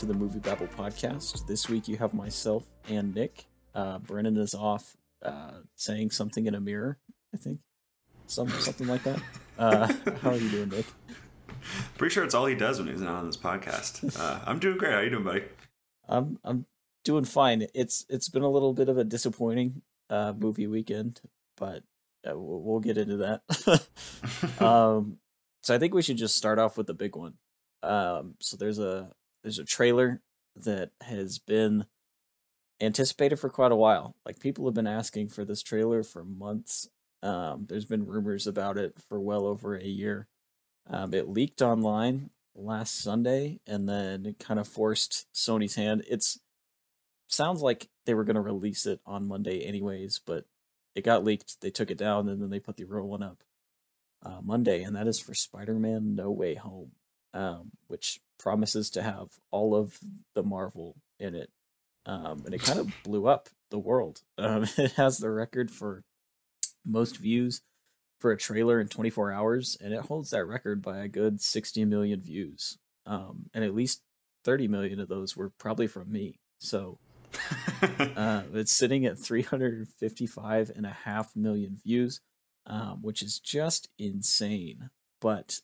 to the Movie Babble podcast. This week you have myself and Nick. Uh, Brennan is off uh, saying something in a mirror, I think. Some, something like that. Uh, how are you doing, Nick? Pretty sure it's all he does when he's not on this podcast. Uh, I'm doing great. How are you doing, buddy? I'm I'm doing fine. It's it's been a little bit of a disappointing uh, movie weekend, but uh, we'll, we'll get into that. um, so I think we should just start off with the big one. Um, so there's a there's a trailer that has been anticipated for quite a while. Like people have been asking for this trailer for months. Um, there's been rumors about it for well over a year. Um, it leaked online last Sunday and then it kind of forced Sony's hand. It's sounds like they were going to release it on Monday anyways, but it got leaked. They took it down and then they put the real one up uh, Monday, and that is for Spider-Man: No Way Home, um, which promises to have all of the Marvel in it, um, and it kind of blew up the world. Um, it has the record for most views for a trailer in 24 hours, and it holds that record by a good 60 million views. Um, and at least 30 million of those were probably from me. So uh, it's sitting at 355 and a half million views, um, which is just insane. But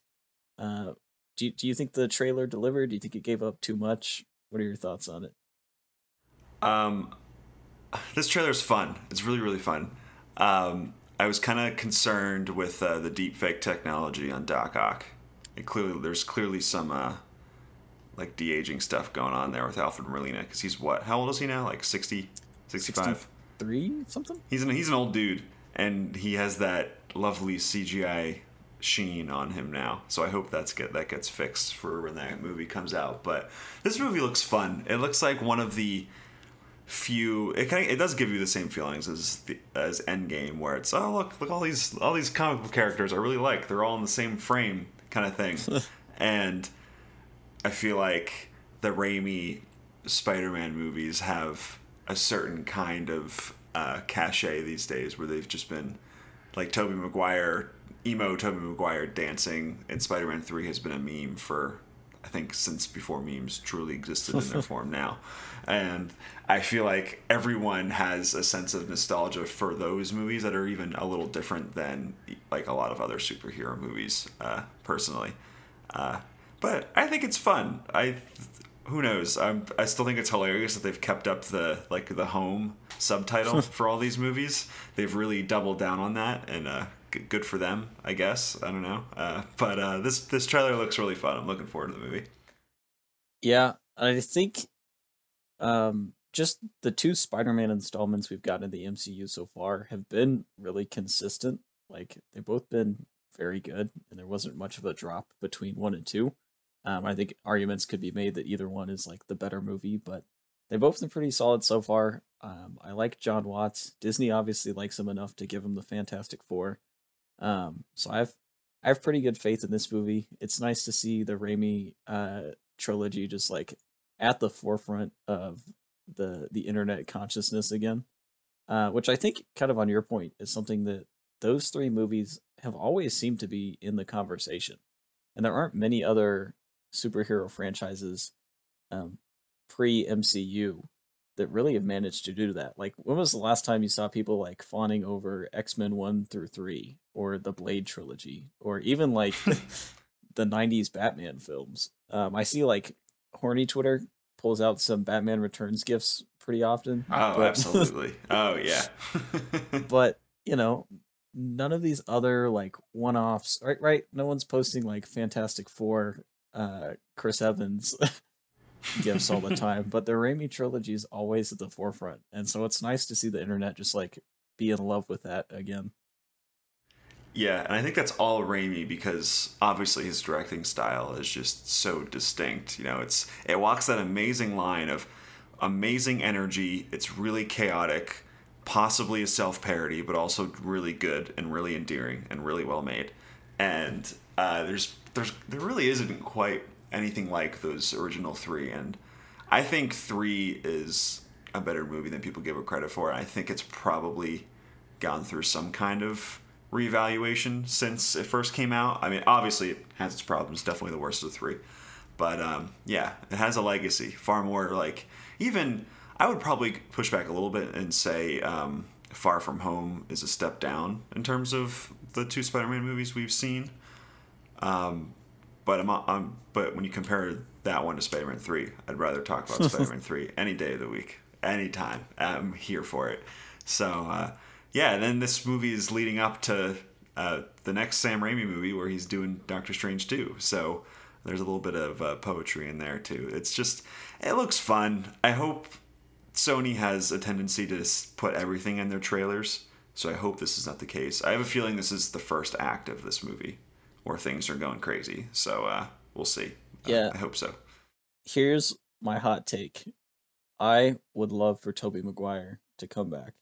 uh, do, do you think the trailer delivered? Do you think it gave up too much? What are your thoughts on it? Um, this trailer is fun. It's really, really fun. Um, I was kind of concerned with uh, the deepfake technology on Doc Ock. It clearly, there's clearly some uh, like de aging stuff going on there with Alfred Molina because he's what? How old is he now? Like 60, 65? Three something? He's an he's an old dude, and he has that lovely CGI sheen on him now. So I hope that's get that gets fixed for when that movie comes out. But this movie looks fun. It looks like one of the few it kind of, it does give you the same feelings as the, as Endgame where it's oh look look all these all these comic book characters I really like they're all in the same frame kind of thing and I feel like the Raimi Spider-Man movies have a certain kind of uh, cachet these days where they've just been like Tobey Maguire emo Tobey Maguire dancing in Spider-Man 3 has been a meme for I think since before memes truly existed in their form now. And I feel like everyone has a sense of nostalgia for those movies that are even a little different than like a lot of other superhero movies, uh, personally. Uh, but I think it's fun. I who knows? I'm, I still think it's hilarious that they've kept up the like the home subtitle for all these movies. They've really doubled down on that, and uh, good for them, I guess. I don't know, uh, but uh, this this trailer looks really fun. I'm looking forward to the movie. Yeah, I think um, just the two Spider-Man installments we've gotten in the MCU so far have been really consistent. Like they've both been very good, and there wasn't much of a drop between one and two. Um, I think arguments could be made that either one is like the better movie, but they've both been pretty solid so far. Um, I like Jon Watts. Disney obviously likes him enough to give him the Fantastic Four. Um, so I've I have pretty good faith in this movie. It's nice to see the Raimi uh, trilogy just like at the forefront of the the internet consciousness again, uh, which I think kind of on your point is something that those three movies have always seemed to be in the conversation, and there aren't many other superhero franchises um, pre MCU that really have managed to do that. Like, when was the last time you saw people like fawning over X Men one through three, or the Blade trilogy, or even like the '90s Batman films? Um, I see like horny Twitter pulls out some Batman Returns gifts pretty often. Oh, but, absolutely. oh, yeah. but you know, none of these other like one-offs, right? Right? No one's posting like Fantastic Four, uh, Chris Evans gifts all the time, but the Raimi trilogy is always at the forefront, and so it's nice to see the internet just like be in love with that again. Yeah, and I think that's all Raimi because obviously his directing style is just so distinct. You know, it's it walks that amazing line of amazing energy. It's really chaotic, possibly a self parody, but also really good and really endearing and really well made. And uh, there's there's there really isn't quite anything like those original three, and I think three is a better movie than people give it credit for. I think it's probably gone through some kind of reevaluation since it first came out. I mean, obviously it has its problems, definitely the worst of the three. But um, yeah, it has a legacy. Far more like even I would probably push back a little bit and say um, Far From Home is a step down in terms of the two Spider-Man movies we've seen. Um, but I'm, I'm but when you compare that one to Spider-Man Three, I'd rather talk about Spider-Man Three any day of the week, anytime. I'm here for it. So uh, yeah, and then this movie is leading up to uh, the next Sam Raimi movie where he's doing Doctor Strange too. So there's a little bit of uh, poetry in there too. It's just it looks fun. I hope Sony has a tendency to put everything in their trailers. So I hope this is not the case. I have a feeling this is the first act of this movie where things are going crazy. So uh, we'll see. Uh, Yeah. I hope so. Here's my hot take. I would love for Tobey Maguire to come back.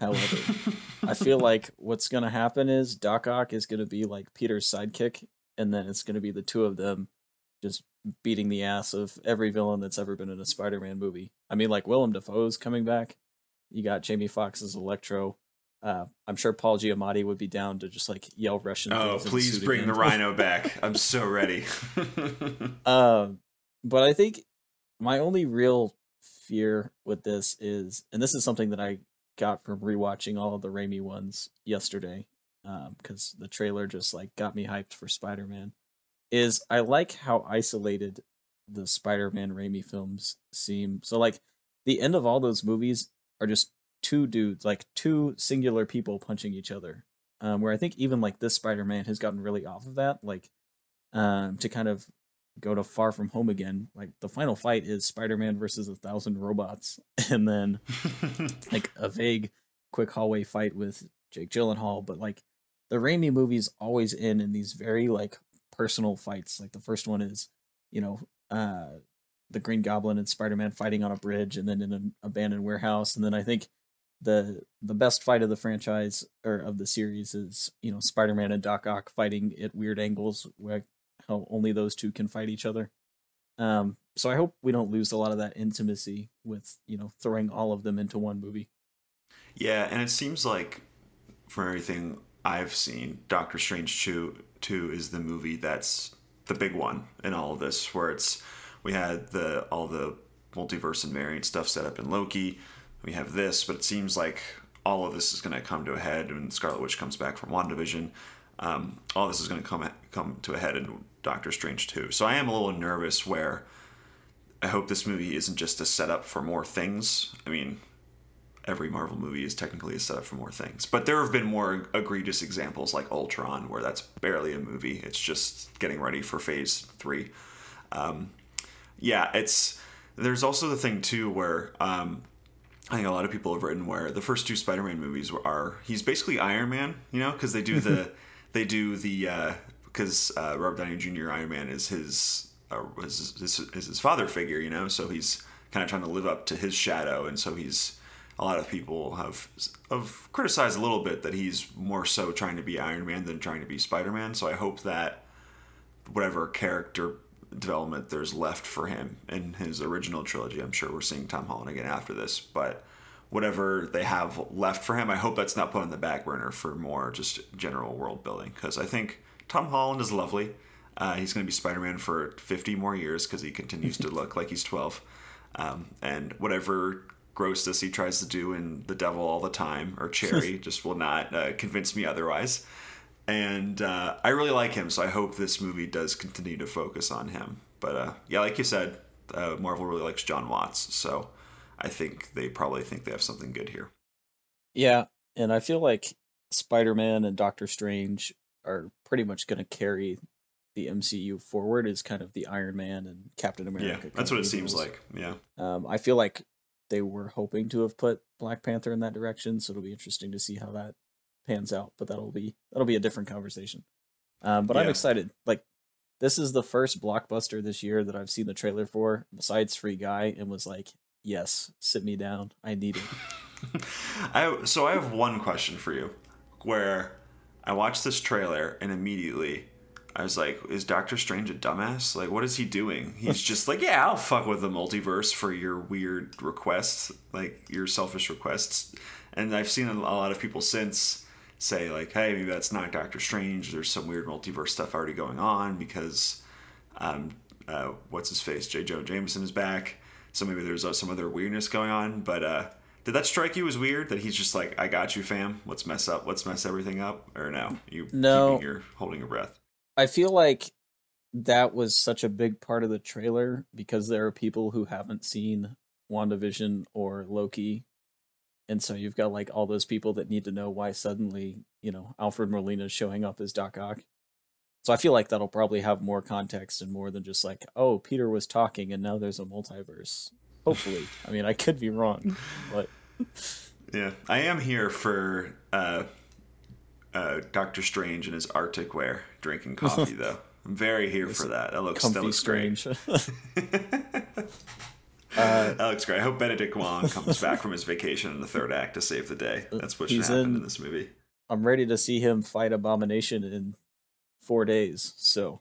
However, I feel like what's gonna happen is Doc Ock is gonna be like Peter's sidekick, and then it's gonna be the two of them just beating the ass of every villain that's ever been in a Spider-Man movie. I mean, like Willem Dafoe's coming back. You got Jamie Foxx as Electro. Uh, I'm sure Paul Giamatti would be down to just like yell Russian. Oh, please bring again. the Rhino back. I'm so ready. Um, but I think my only real fear with this is, and this is something that I got from rewatching all of the Raimi ones yesterday, because the trailer just like got me hyped for Spider Man. Is I like how isolated the Spider Man Raimi films seem. So like the end of all those movies are just two dudes, like two singular people punching each other. Um, where I think even like this Spider Man has gotten really off of that, like um, to kind of go to Far From Home again. Like the final fight is Spider Man versus a thousand robots, and then like a vague, quick hallway fight with Jake Gyllenhaal. But like the Raimi movies always end in these very like personal fights. Like the first one is, you know, uh, the Green Goblin and Spider Man fighting on a bridge, and then in an abandoned warehouse, and then I think the the best fight of the franchise or of the series is you know Spider Man and Doc Ock fighting at weird angles where how only those two can fight each other. Um, so I hope we don't lose a lot of that intimacy with you know throwing all of them into one movie. Yeah, and it seems like from everything I've seen, Doctor Strange 2, 2 is the movie that's the big one in all of this, where it's we had the all the multiverse and variant stuff set up in Loki. We have this, but it seems like all of this is going to come to a head when Scarlet Witch comes back from WandaVision. Um, all this is going to come come to a head in Doctor Strange 2. So I am a little nervous where I hope this movie isn't just a setup for more things. I mean, every Marvel movie is technically a setup for more things. But there have been more egregious examples like Ultron, where that's barely a movie. It's just getting ready for Phase Three. Um, yeah, it's there's also the thing too where um, I think a lot of people have written where the first two Spider-Man movies were, are he's basically Iron Man, you know, because they do the they do the because uh, Robert Downey Jr. Iron Man is his uh, is, is, is his father figure, you know, so he's kind of trying to live up to his shadow, and so he's a lot of people have have criticized a little bit that he's more so trying to be Iron Man than trying to be Spider Man. So I hope that whatever character development there's left for him in his original trilogy, I'm sure we're seeing Tom Holland again after this, but whatever they have left for him, I hope that's not put on the back burner for more just general world building because I think Tom Holland is lovely. Uh, he's going to be Spider Man for 50 more years because he continues to look like he's 12. Um, and whatever grossness he tries to do in The Devil All the Time or Cherry just will not uh, convince me otherwise. And uh, I really like him, so I hope this movie does continue to focus on him. But uh, yeah, like you said, uh, Marvel really likes Jon Watts, so I think they probably think they have something good here. Yeah, and I feel like Spider Man and Doctor Strange are pretty much going to carry the MCU forward as kind of the Iron Man and Captain America. Yeah, that's what it seems like. Yeah. Um, I feel like they were hoping to have put Black Panther in that direction, so it'll be interesting to see how that pans out. But that'll be that'll be a different conversation. Um, but I'm excited. Like this is the first blockbuster this year that I've seen the trailer for, besides Free Guy, and was like, yes, sit me down. I need it. I so I have one question for you, where I watched this trailer and immediately I was like, "Is Doctor Strange a dumbass? Like, what is he doing? He's just like, yeah, I'll fuck with the multiverse for your weird requests, like your selfish requests." And I've seen a lot of people since say like, "Hey, maybe that's not Doctor Strange. There's some weird multiverse stuff already going on because." Um, uh, what's his face? J. Jonah Jameson is back. So maybe there's uh, some other weirdness going on. But uh, did that strike you as weird that he's just like, "I got you, fam. Let's mess up. Let's mess everything up." Or no? You no. You're holding your breath. I feel like that was such a big part of the trailer because there are people who haven't seen WandaVision or Loki. And so you've got like all those people that need to know why suddenly, you know, Alfred Molina is showing up as Doc Ock. So I feel like that'll probably have more context and more than just like, oh, Peter was talking and now there's a multiverse. Hopefully. I mean, I could be wrong, but yeah, I am here for uh, uh, Doctor Strange in his Arctic wear drinking coffee though. I'm very here for that. That looks that looks strange. Uh, that looks great. I hope Benedict Wong comes back from his vacation in the third act to save the day. That's what should happen in, in, this movie. I'm ready to see him fight Abomination in four days. So,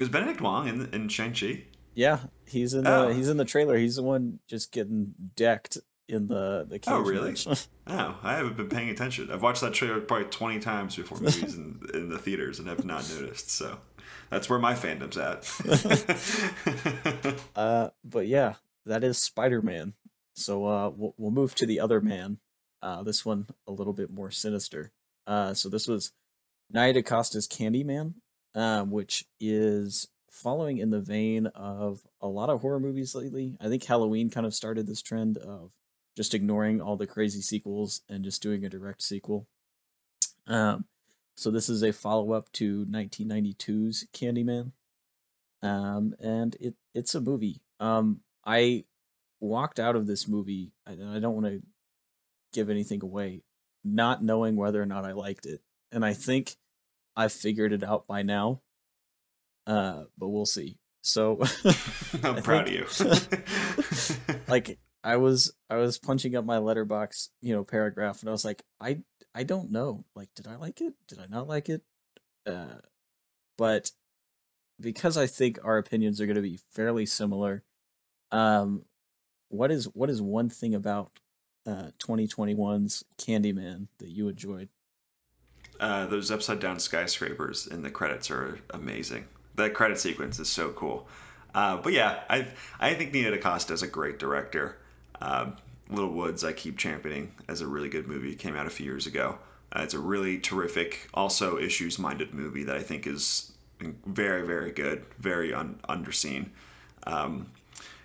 is Benedict Wong in in Shang Chi? Yeah, he's in the oh. he's in the trailer. He's the one just getting decked in the the cage. Oh, really? oh, I haven't been paying attention. I've watched that trailer probably twenty times before movies in, in the theaters and have not noticed. So that's where my fandom's at. uh, but yeah, that is Spider Man. So uh, we'll we'll move to the other man. Uh, this one a little bit more sinister. Uh, so this was Nia DaCosta's Candyman, uh, which is following in the vein of a lot of horror movies lately. I think Halloween kind of started this trend of just ignoring all the crazy sequels and just doing a direct sequel. Um, so this is a follow up to 1992's Candyman, um, and it it's a movie. Um, I walked out of this movie. I, I don't want to give anything away, not knowing whether or not I liked it, and I think I've figured it out by now. Uh, but we'll see. So I'm proud of you. like I was I was punching up my Letterboxd, you know, paragraph and I was like, I I don't know. Like, did I like it? Did I not like it? Uh but because I think our opinions are gonna be fairly similar, um what is what is one thing about uh 2021's Candyman that you enjoyed? Uh those upside down skyscrapers in the credits are amazing. The credit sequence is so cool. Uh, but yeah, I I think Nia DaCosta is a great director. Um, Little Woods, I keep championing as a really good movie. It came out a few years ago. Uh, it's a really terrific, also issues minded movie that I think is very, very good, very un- underseen. Um,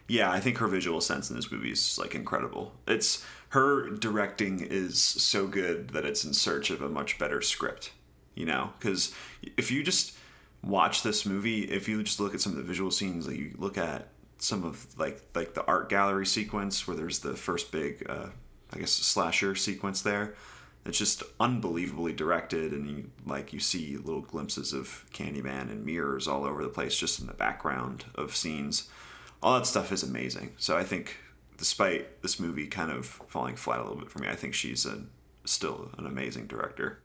yeah, I think her visual sense in this movie is like incredible. It's her directing is so good that it's in search of a much better script, you know? Because if you just watch this movie, if you just look at some of the visual scenes that you look at some of like like the art gallery sequence where there's the first big uh, I guess slasher sequence there. It's just unbelievably directed, and you like you see little glimpses of Candyman and mirrors all over the place, just in the background of scenes. All that stuff is amazing. So I think, despite this movie kind of falling flat a little bit for me, I think she's a, still an amazing director.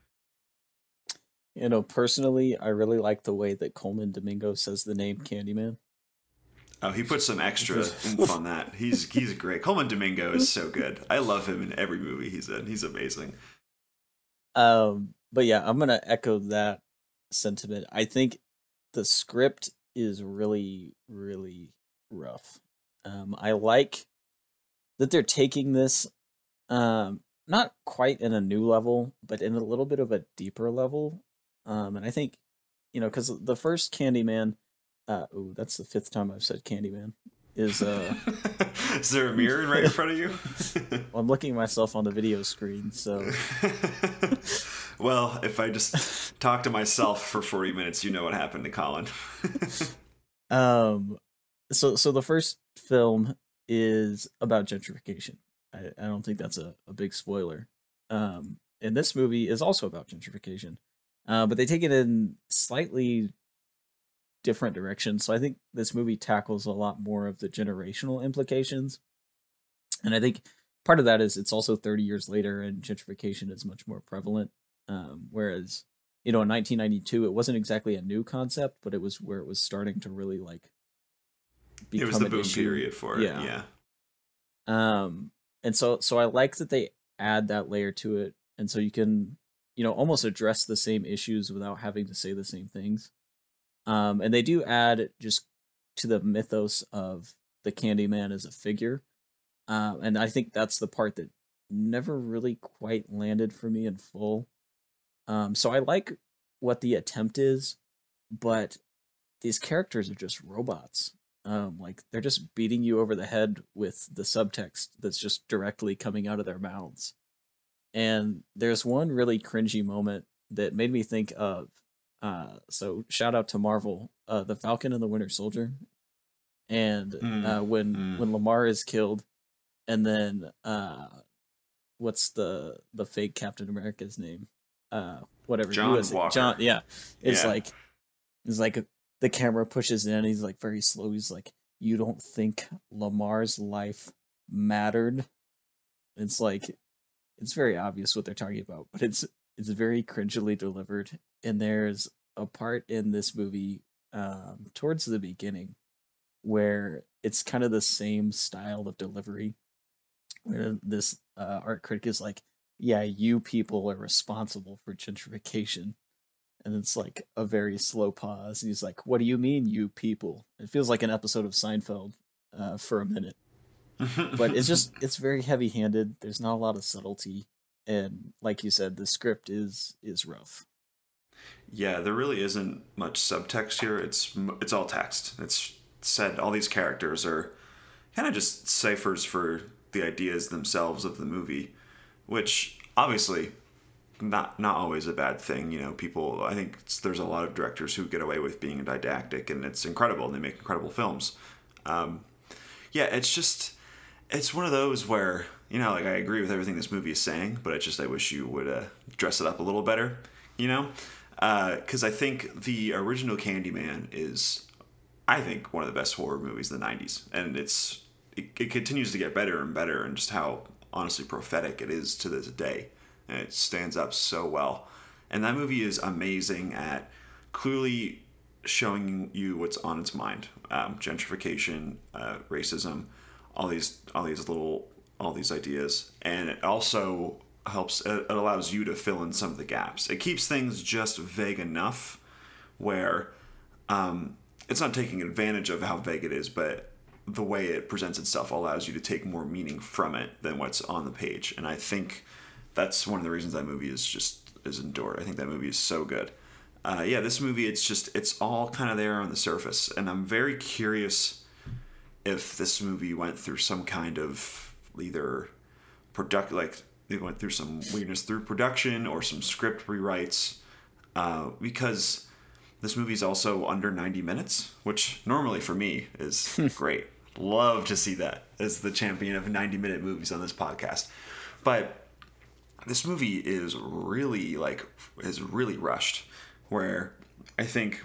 You know, personally, I really like the way that Colman Domingo says the name Candyman. Oh, he puts some extra oomph on that. He's he's great. Colman Domingo is so good. I love him in every movie he's in. He's amazing. Um, but yeah, I'm gonna echo that sentiment. I think the script is really, really rough. Um, I like that they're taking this, um, not quite in a new level, but in a little bit of a deeper level. Um, and I think, you know, because the first Candyman uh, ooh, that's the fifth time I've said Candyman. Is uh, is there a mirror right in front of you? well, I'm looking at myself on the video screen, so. well, if I just talk to myself for 40 minutes, you know what happened to Collin. um, so so the first film is about gentrification. I, I don't think that's a, a big spoiler. Um, and this movie is also about gentrification. Uh, but they take it in slightly different directions. So I think this movie tackles a lot more of the generational implications. And I think part of that is it's also 30 years later and gentrification is much more prevalent. Um, whereas, you know, in 1992, it wasn't exactly a new concept, but it was where it was starting to really like it was the boom issue. period for it. Yeah. yeah. Um, and so, so I like that they add that layer to it. And so you can, you know, almost address the same issues without having to say the same things. Um, and they do add just to the mythos of the Candyman as a figure. Uh, and I think that's the part that never really quite landed for me in full. Um, so I like what the attempt is, but these characters are just robots. Um, like they're just beating you over the head with the subtext that's just directly coming out of their mouths. And there's one really cringy moment that made me think of. Uh, so shout out to Marvel, uh, the Falcon and the Winter Soldier, and Mm, uh, when mm. when Lamar is killed, and then uh, what's the the fake Captain America's name? Uh, whatever. John USA Walker. John. Yeah, it's Yeah. like it's like the camera pushes in. He's like very slow. He's like, "You don't think Lamar's life mattered?" It's like it's very obvious what they're talking about, but it's it's very cringily delivered. And there's a part in this movie um, towards the beginning where it's kind of the same style of delivery. Where this uh, art critic is like, "Yeah, you people are responsible for gentrification," and it's like a very slow pause. And he's like, "What do you mean, you people?" It feels like an episode of Seinfeld uh, for a minute but it's just it's very heavy handed there's not a lot of subtlety and like you said the script is is rough Yeah, there really isn't much subtext here. It's it's all text. It's said all these characters are kind of just ciphers for the ideas themselves of the movie, which obviously not not always a bad thing. You know, people. I think there's a lot of directors who get away with being didactic, and it's incredible, and they make incredible films. Um, yeah, it's just it's one of those where you know, like I agree with everything this movie is saying, but I just I wish you would uh, dress it up a little better. You know, because I think the original Candyman is, I think, one of the best horror movies of the '90s, and it's it, it continues to get better and better, and just how honestly prophetic it is to this day, and it stands up so well. And that movie is amazing at clearly showing you what's on its mind: um, gentrification, uh, racism, all these all these little all these ideas, and it also helps. It allows you to fill in some of the gaps. It keeps things just vague enough where um, it's not taking advantage of how vague it is, but the way it presents itself allows you to take more meaning from it than what's on the page. And I think that's one of the reasons that movie is just is endured. I think that movie is so good. Uh, yeah, this movie it's just it's all kind of there on the surface, and I'm very curious if this movie went through some kind of either product like they went through some weirdness through production or some script rewrites uh, because this movie's also under 90 minutes which normally for me is great. Love to see that as the champion of 90 minute movies on this podcast. But this movie is really like is really rushed where i think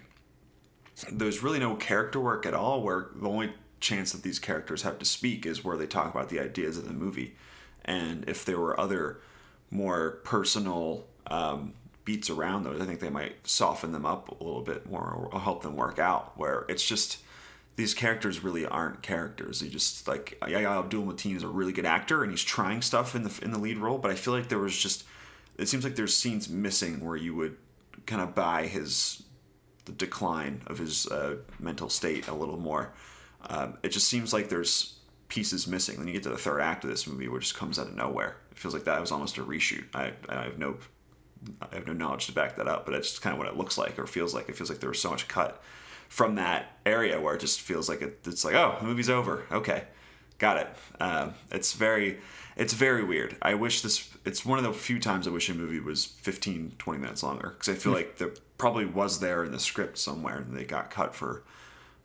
there's really no character work at all where the only chance that these characters have to speak is where they talk about the ideas of the movie and if there were other more personal um, beats around those i think they might soften them up a little bit more or help them work out where it's just these characters really aren't characters. They just like Yahya Abdul Mateen is a really good actor and he's trying stuff in the in the lead role, but I feel like there was just it seems like there's scenes missing where you would kind of buy his the decline of his uh, mental state a little more. Um, it just seems like there's pieces missing. Then you get to the third act of this movie, which just comes out of nowhere. It feels like that was almost a reshoot. I, I have no I have no knowledge to back that up, but it's just kind of what it looks like or feels like. It feels like there was so much cut from that area where it just feels like it, it's like, oh, the movie's over. Okay, got it. Um, it's very, it's very weird. I wish this. It's one of the few times I wish a movie was 15, 20 minutes longer because I feel like there probably was there in the script somewhere and they got cut for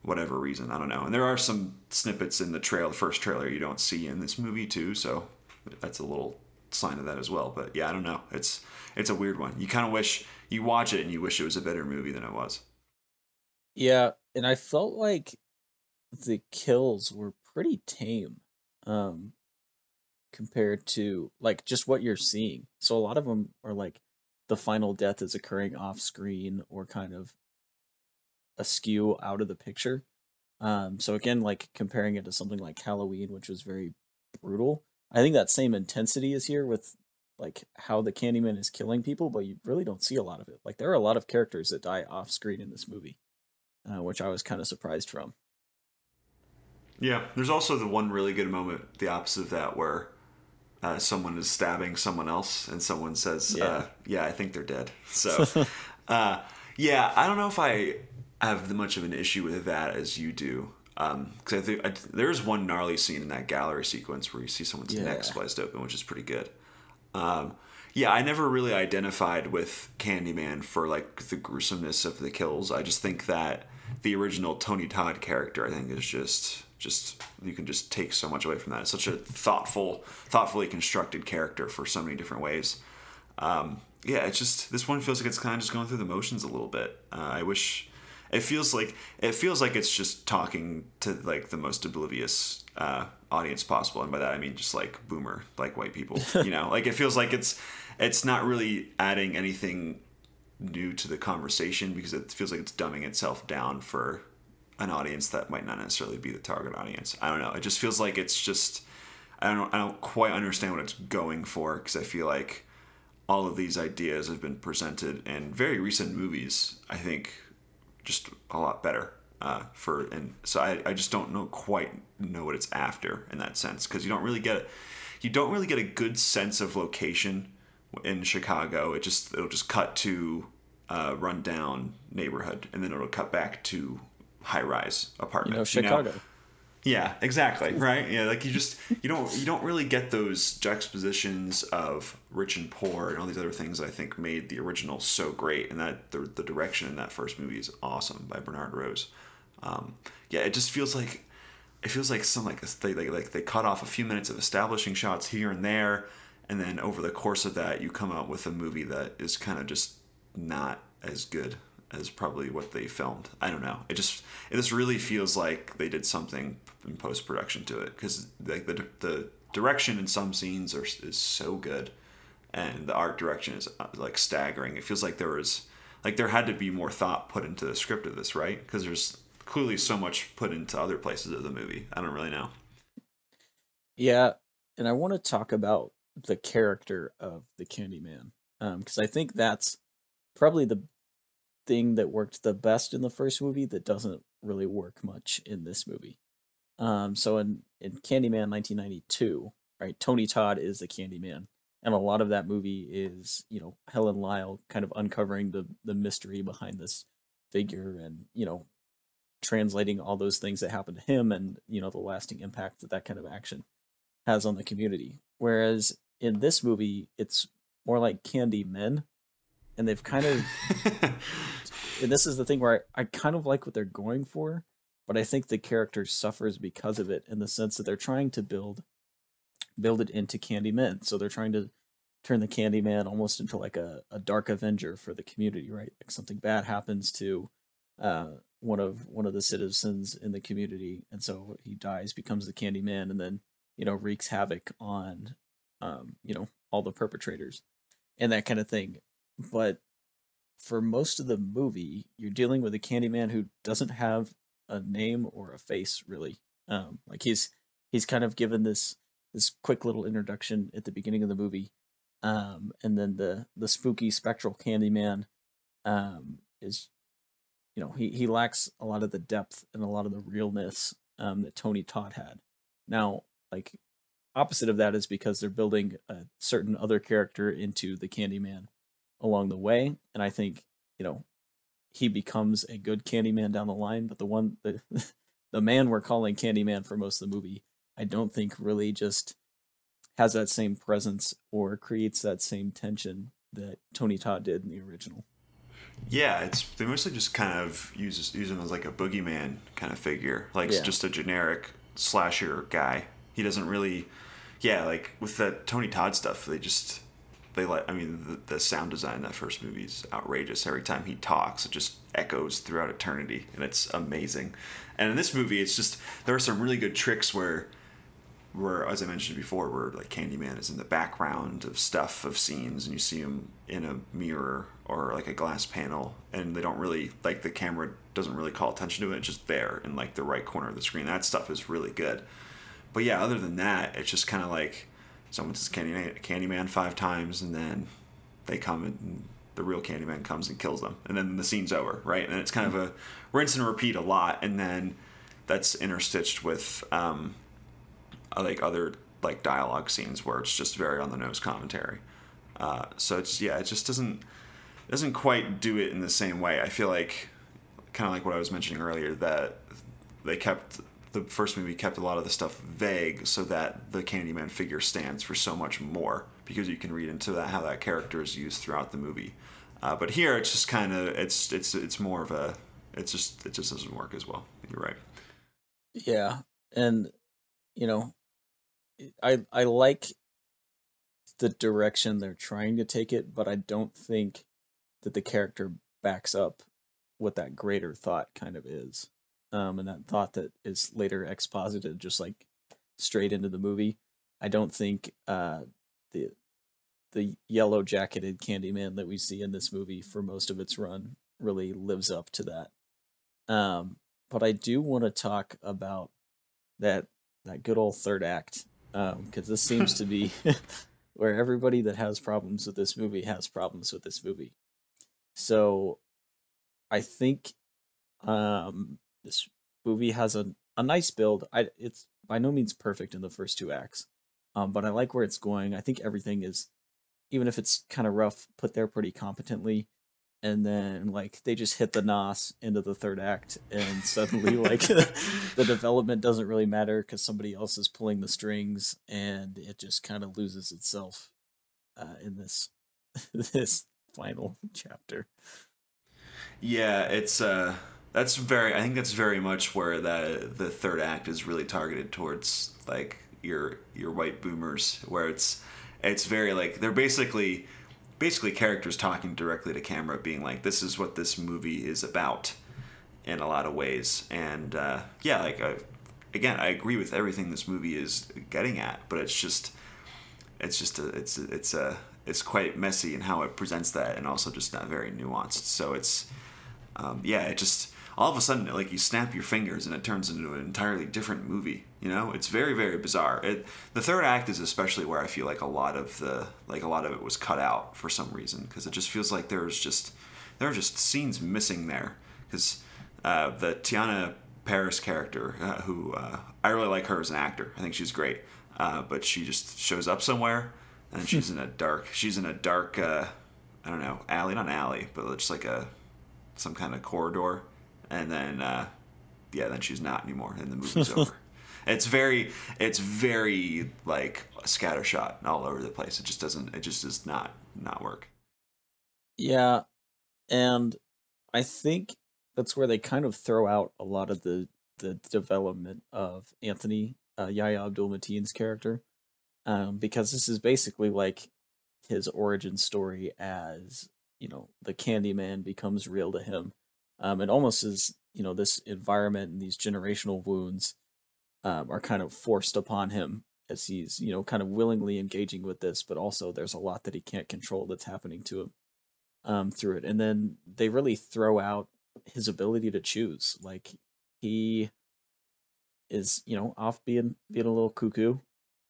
whatever reason. I don't know. And there are some snippets in the trail, the first trailer you don't see in this movie too. So that's a little sign of that as well. But yeah, I don't know. It's it's a weird one. You kind of wish you watch it and you wish it was a better movie than it was. yeah and i felt like the kills were pretty tame um compared to like just what you're seeing so a lot of them are like the final death is occurring off screen or kind of askew out of the picture um so again like comparing it to something like halloween which was very brutal i think that same intensity is here with like how the candyman is killing people but you really don't see a lot of it like there are a lot of characters that die off screen in this movie uh, which I was kind of surprised from. Yeah, there's also the one really good moment, the opposite of that, where uh, someone is stabbing someone else, and someone says, Yeah. uh, "Yeah, I think they're dead." So, uh, yeah, I don't know if I have much of an issue with that as you do, because I think I, there's one gnarly scene in that gallery sequence where you see someone's neck Yeah. spliced open, which is pretty good. Um, yeah, I never really identified with Candyman for like the gruesomeness of the kills. I just think that the original Tony Todd character, I think, is just just you can just take so much away from that. It's such a thoughtful, thoughtfully constructed character for so many different ways. Um, yeah, it's just this one feels like it's kind of just going through the motions a little bit. Uh, I wish it feels like it feels like it's just talking to like the most oblivious uh, audience possible, and by that I mean just like boomer, like white people. You know, like it feels like it's it's not really adding anything new to the conversation because it feels like it's dumbing itself down for an audience that might not necessarily be the target audience. I don't know. It just feels like it's just I don't I don't quite understand what it's going for because I feel like all of these ideas have been presented in very recent movies. I think just a lot better uh, for and so I, I just don't know quite know what it's after in that sense because you don't really get you don't really get a good sense of location in Chicago. It just it'll just cut to a rundown neighborhood and then it'll cut back to high rise apartment. You know, Chicago. Yeah, exactly. Right. Yeah, like you just you don't you don't really get those juxtapositions of rich and poor and all these other things. I think made the original so great, and that the the direction in that first movie is awesome by Bernard Rose. Um, yeah, it just feels like it feels like some like they, they like they cut off a few minutes of establishing shots here and there, and then over the course of that, you come out with a movie that is kind of just not as good as probably what they filmed. I don't know. It just it just really feels like they did something in post production to it because like the the direction in some scenes are is so good, and the art direction is uh, like staggering. It feels like there was like there had to be more thought put into the script of this, right? Because there's clearly so much put into other places of the movie. I don't really know. Yeah, and I want to talk about the character of the Candyman, because I think that's probably the thing that worked the best in the first movie that doesn't really work much in this movie. Um, so in in Candyman 1992, right, Tony Todd is the Candyman, and a lot of that movie is you know Helen Lyle kind of uncovering the the mystery behind this figure, and you know translating all those things that happened to him, and you know the lasting impact that that kind of action has on the community. Whereas in this movie, it's more like Candy Men, and they've kind of and this is the thing where I, I kind of like what they're going for, but I think the character suffers because of it in the sense that they're trying to build build it into Candyman. So they're trying to turn the Candyman almost into like a, a dark avenger for the community, right? Like something bad happens to uh one of one of the citizens in the community and so he dies, becomes the Candyman and then, you know, wreaks havoc on um, you know, all the perpetrators and that kind of thing. But for most of the movie, you're dealing with a Candyman who doesn't have a name or a face really. Um, like he's he's kind of given this this quick little introduction at the beginning of the movie, um, and then the the spooky spectral Candyman um, is, you know, he he lacks a lot of the depth and a lot of the realness um, that Tony Todd had. Now, like opposite of that is because they're building a certain other character into the Candyman along the way, and I think you know he becomes a good Candyman down the line. But the one the the man we're calling Candyman for most of the movie, I don't think really just has that same presence or creates that same tension that Tony Todd did in the original. Yeah, it's they mostly just kind of use use him as like a boogeyman kind of figure, like Yeah. just a generic slasher guy. He doesn't really, yeah, like with that Tony Todd stuff, they just they let. I mean, the, the sound design in that first movie is outrageous. Every time he talks, it just echoes throughout eternity, and it's amazing. And in this movie, it's just there are some really good tricks where where, as I mentioned before, where like Candyman is in the background of stuff of scenes, and you see him in a mirror or like a glass panel, and they don't really like the camera doesn't really call attention to it. It's just there in like the right corner of the screen. That stuff is really good. But yeah, other than that, it's just kind of like someone says Candyman, Candyman five times, and then they come and the real Candyman comes and kills them, and then the scene's over, right? And it's kind of a rinse and repeat a lot, and then that's interstitched with um, like other like dialogue scenes where it's just very on the nose commentary. Uh, so it's yeah, it just doesn't doesn't quite do it in the same way. I feel like kind of like what I was mentioning earlier that they kept the first movie kept a lot of the stuff vague so that the Candyman figure stands for so much more because you can read into that how that character is used throughout the movie. Uh, but here it's just kind of it's it's it's more of a it's just it just doesn't work as well. You're right. Yeah, and you know, I I like the direction they're trying to take it, but I don't think that the character backs up what that greater thought kind of is. Um, and that thought that is later exposited just like straight into the movie. I don't think uh, the the yellow jacketed Candyman that we see in this movie for most of its run really lives up to that. Um, but I do want to talk about that that good old third act because um, this seems to be where everybody that has problems with this movie has problems with this movie. So I think um, this movie has a, a nice build. I it's by no means perfect in the first two acts. Um, but I like where it's going. I think everything is even if it's kind of rough, put there pretty competently. And then like they just hit the nos into the third act, and suddenly like the development doesn't really matter because somebody else is pulling the strings, and it just kind of loses itself uh, in this this final chapter. Yeah, it's uh that's very I think that's very much where that the third act is really targeted towards like your your white boomers where it's it's very like they're basically basically characters talking directly to camera being like this is what this movie is about in a lot of ways. And uh, yeah like uh, again I agree with everything this movie is getting at but it's just it's just a, it's it's a it's quite messy in how it presents that and also just not very nuanced. So it's um, yeah, it just all of a sudden like you snap your fingers and it turns into an entirely different movie. You know, it's very very bizarre. It, the third act is especially where I feel like a lot of the like a lot of it was cut out for some reason because it just feels like there's just there are just scenes missing there because uh, the Teyonah Parris character, uh, who uh, I really like her as an actor. I think she's great, uh, but she just shows up somewhere and she's in a dark. She's in a dark. Uh, I don't know alley, not alley, but just like a some kind of corridor, and then uh, yeah, then she's not anymore, and the movie's over. It's very, it's very like scattershot all over the place. It just doesn't. It just does not not work. Yeah, and I think that's where they kind of throw out a lot of the the development of Anthony uh, Yahya Abdul Mateen's character, um, because this is basically like his origin story as you know the Candyman becomes real to him. Um, it almost is you know this environment and these generational wounds um, are kind of forced upon him as he's you know kind of willingly engaging with this, but also there's a lot that he can't control that's happening to him um, through it. And then they really throw out his ability to choose. Like he is you know off being being a little cuckoo,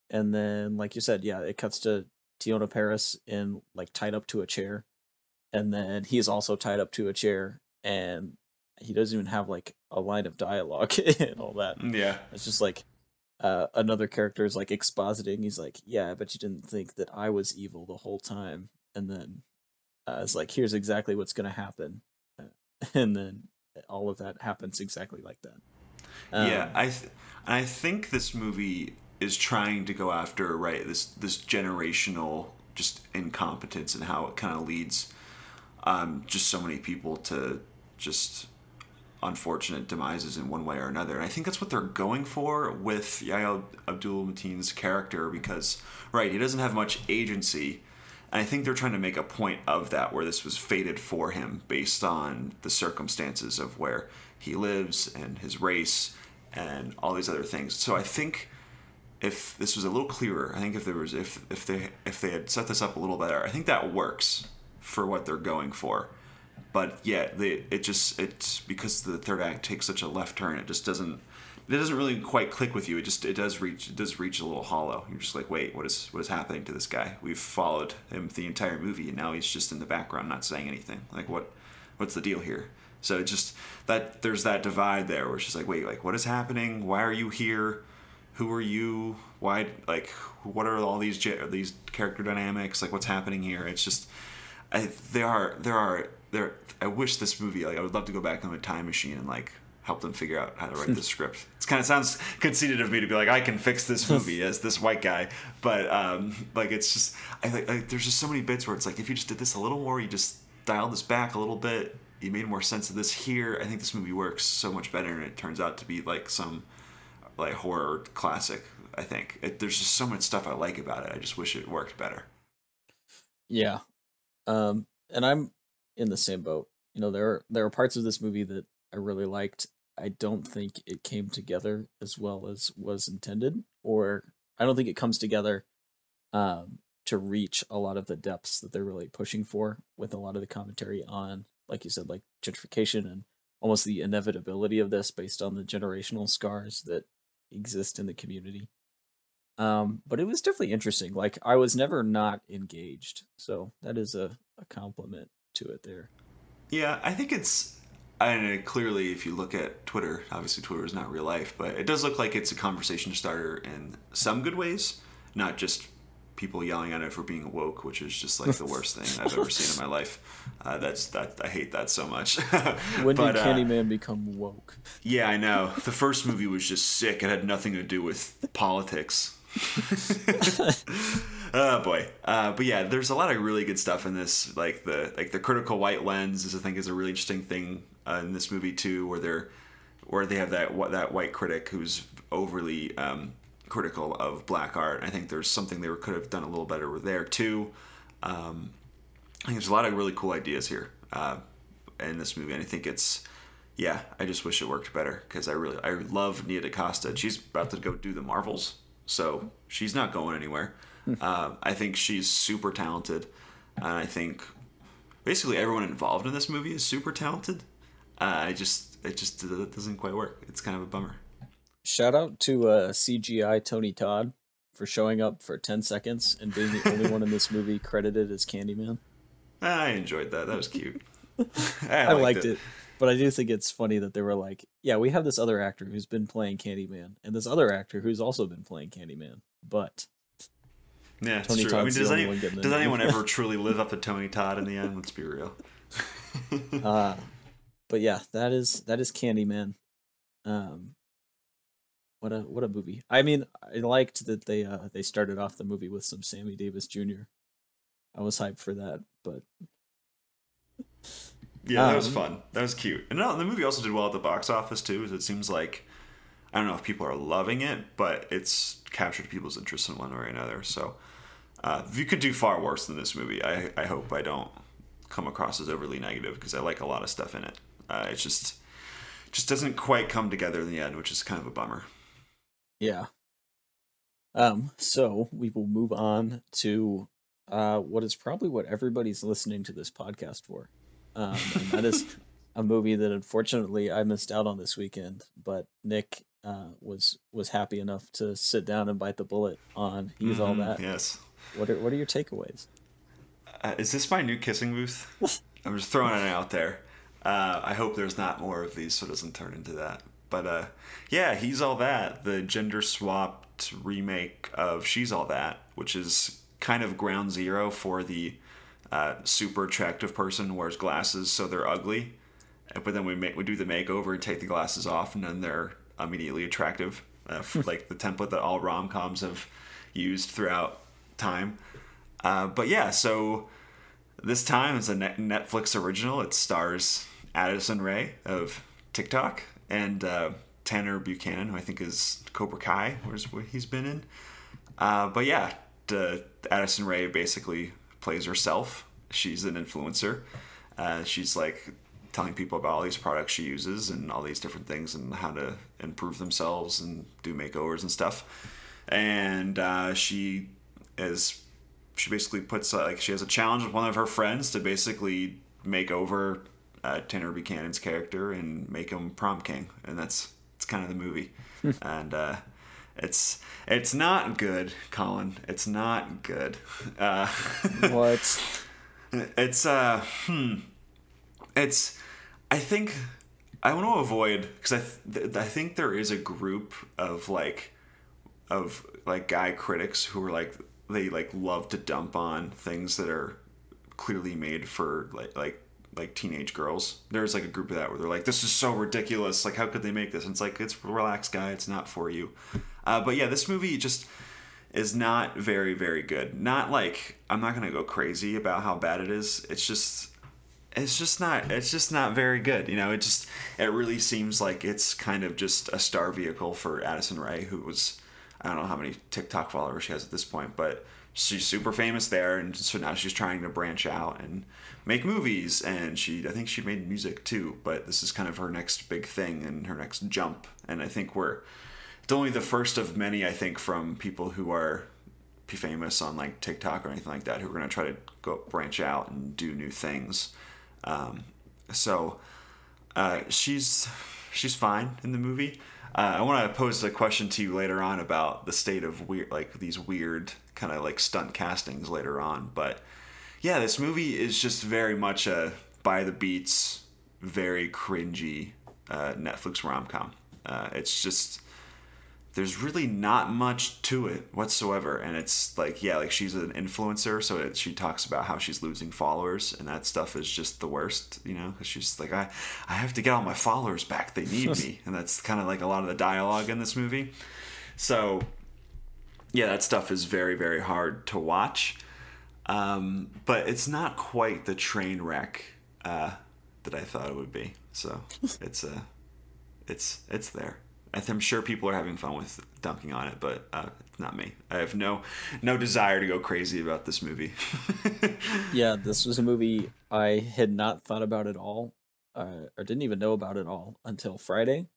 and then like you said, yeah, it cuts to Teyonah Parris in like tied up to a chair and then he's also tied up to a chair and he doesn't even have like a line of dialogue and all that. Yeah. It's just like uh, another character is like expositing. He's like, "Yeah, but you didn't think that I was evil the whole time." And then uh, it's like, "Here's exactly what's going to happen," and then all of that happens exactly like that. Um, yeah, I th- I think this movie is trying to go after right this this generational just incompetence and how it kind of leads um, just so many people to just unfortunate demises in one way or another. And I think that's what they're going for with Yahya Abdul Mateen's character because, right, he doesn't have much agency. And I think they're trying to make a point of that where this was fated for him based on the circumstances of where he lives and his race and all these other things. So I think if this was a little clearer, I think if there was if if they if they had set this up a little better, I think that works for what they're going for. But yeah, they, it just it's because the third act takes such a left turn. It just doesn't it doesn't really quite click with you. It just it does reach it does reach a little hollow. You're just like, wait, what is what is happening to this guy? We've followed him the entire movie, and now he's just in the background, not saying anything. Like what what's the deal here? So it just that there's that divide there where she's like, wait, like what is happening? Why are you here? Who are you? Why like what are all these these character dynamics? Like what's happening here? It's just I, there are there are there. I wish this movie like I would love to go back on a time machine and like help them figure out how to write the script. It's kind of sounds conceited of me to be like I can fix this movie as this white guy, but um, like it's just I like, like there's just so many bits where it's like if you just did this a little more, you just dialed this back a little bit, you made more sense of this here. I think this movie works so much better, and it turns out to be like some like horror classic. I think it, there's just so much stuff I like about it. I just wish it worked better. Yeah, um, and I'm in the same boat. You know, there are, there are parts of this movie that I really liked. I don't think it came together as well as was intended, or I don't think it comes together um, to reach a lot of the depths that they're really pushing for with a lot of the commentary on, like you said, like gentrification and almost the inevitability of this based on the generational scars that exist in the community. Um, but it was definitely interesting. Like I was never not engaged, so that is a, a compliment to it there. Yeah, I think it's and clearly, if you look at Twitter, obviously Twitter is not real life, but it does look like it's a conversation starter in some good ways, not just people yelling at it for being woke, which is just like the worst thing I've ever seen in my life. Uh, that's that I hate that so much. when but, did Candyman uh, become woke? Yeah, I know. The first movie was just sick. It had nothing to do with politics. oh boy. Uh, but yeah there's a lot of really good stuff in this like the like the critical white lens is i think is a really interesting thing uh, in this movie too where they're where they have that that white critic who's overly um, critical of black art. I think there's something they could have done a little better there too. Um, i think there's a lot of really cool ideas here uh, in this movie and i think it's yeah i just wish it worked better because i really i love nia dacosta she's about to go do the marvels so she's not going anywhere. Uh, I think she's super talented, and I think basically everyone involved in this movie is super talented. Uh, I just it just it doesn't quite work. It's kind of a bummer. Shout out to uh, CGI Tony Todd for showing up for ten seconds and being the only one in this movie credited as Candyman. I enjoyed that. That was cute. I, I liked, it. it. But I do think it's funny that they were like, yeah, we have this other actor who's been playing Candyman, and this other actor who's also been playing Candyman, but yeah, it's Tony true. Todd's I mean, does, any, does anyone ever truly live up to Tony Todd in the end? Let's be real. uh, but yeah, that is that is Candyman. Um, what a what a movie! I mean, I liked that they uh they started off the movie with some Sammy Davis Jr. I was hyped for that, but yeah, that was um, fun. That was cute. And no, the movie also did well at the box office too. It seems like I don't know if people are loving it, but it's captured people's interest in one way or another. So uh, you could do far worse than this movie. I I hope I don't come across as overly negative because I like a lot of stuff in it. Uh, it's just just doesn't quite come together in the end, which is kind of a bummer. Yeah. Um. So we will move on to uh, what is probably what everybody's listening to this podcast for. Um, and that is a movie that unfortunately I missed out on this weekend, but Nick uh, was was happy enough to sit down and bite the bullet on. He's mm-hmm, all that. Yes. What are what are your takeaways? Uh, is this my new kissing booth? I'm just throwing it out there. Uh, I hope there's not more of these, so it doesn't turn into that. But uh, yeah, he's all that. The gender swapped remake of She's All That, which is kind of ground zero for the uh, super attractive person wears glasses, so they're ugly. But then we make we do the makeover and take the glasses off, and then they're immediately attractive, uh, like the template that all rom coms have used throughout time. Uh, but yeah, so this time it's a Netflix original. It stars Addison Rae of TikTok and uh, Tanner Buchanan, who I think is Cobra Kai, where's what he's been in. Uh, but yeah, Addison Rae basically plays herself. She's an influencer. Uh, she's like telling people about all these products she uses and all these different things and how to improve themselves and do makeovers and stuff. And uh, she is she basically puts uh, like she has a challenge with one of her friends to basically make over uh, Tanner Buchanan's character and make him prom king, and that's it's kind of the movie. and uh, it's it's not good, Collin. It's not good. Uh, what? It's uh, hmm. It's I think I want to avoid because I th- I think there is a group of like of like guy critics who are like they like love to dump on things that are clearly made for like like like teenage girls. There's like a group of that where they're like, "This is so ridiculous! Like, how could they make this?" And it's like, it's relax, guy. It's not for you. Uh, but yeah, this movie just is not very very good. Not like I'm not gonna go crazy about how bad it is. It's just it's just not it's just not very good. You know, it just it really seems like it's kind of just a star vehicle for Addison Rae, who was I don't know how many TikTok followers she has at this point, but she's super famous there, and so now she's trying to branch out and make movies. And she, I think she made music too, but this is kind of her next big thing and her next jump. And I think we're it's only the first of many, I think, from people who are famous on like TikTok or anything like that who are going to try to go branch out and do new things. Um, so uh, she's she's fine in the movie. Uh, I want to pose a question to you later on about the state of weird, like these weird kind of like stunt castings later on. But yeah, this movie is just very much a by the beats, very cringy uh, Netflix rom com. Uh, it's just there's really not much to it whatsoever and it's like yeah like she's an influencer so it, she talks about how she's losing followers and that stuff is just the worst you know because she's like i i have to get all my followers back they need me. And that's kind of like a lot of the dialogue in this movie. So yeah that stuff is very very hard to watch um, but it's not quite the train wreck uh, that i thought it would be. So it's a uh, it's it's there I'm sure people are having fun with dunking on it, but uh, not me. I have no no desire to go crazy about this movie. yeah, this was a movie I had not thought about at all, uh, or didn't even know about at all until Friday,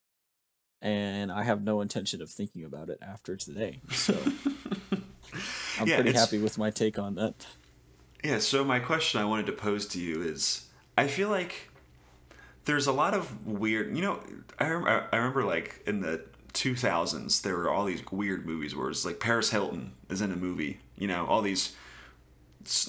and I have no intention of thinking about it after today. So I'm yeah, pretty happy with my take on that. Yeah. So my question I wanted to pose to you is, I feel like there's a lot of weird. You know, I remember, I remember like in the 2000s there were all these weird movies where it's like Paris Hilton is in a movie. You know, all these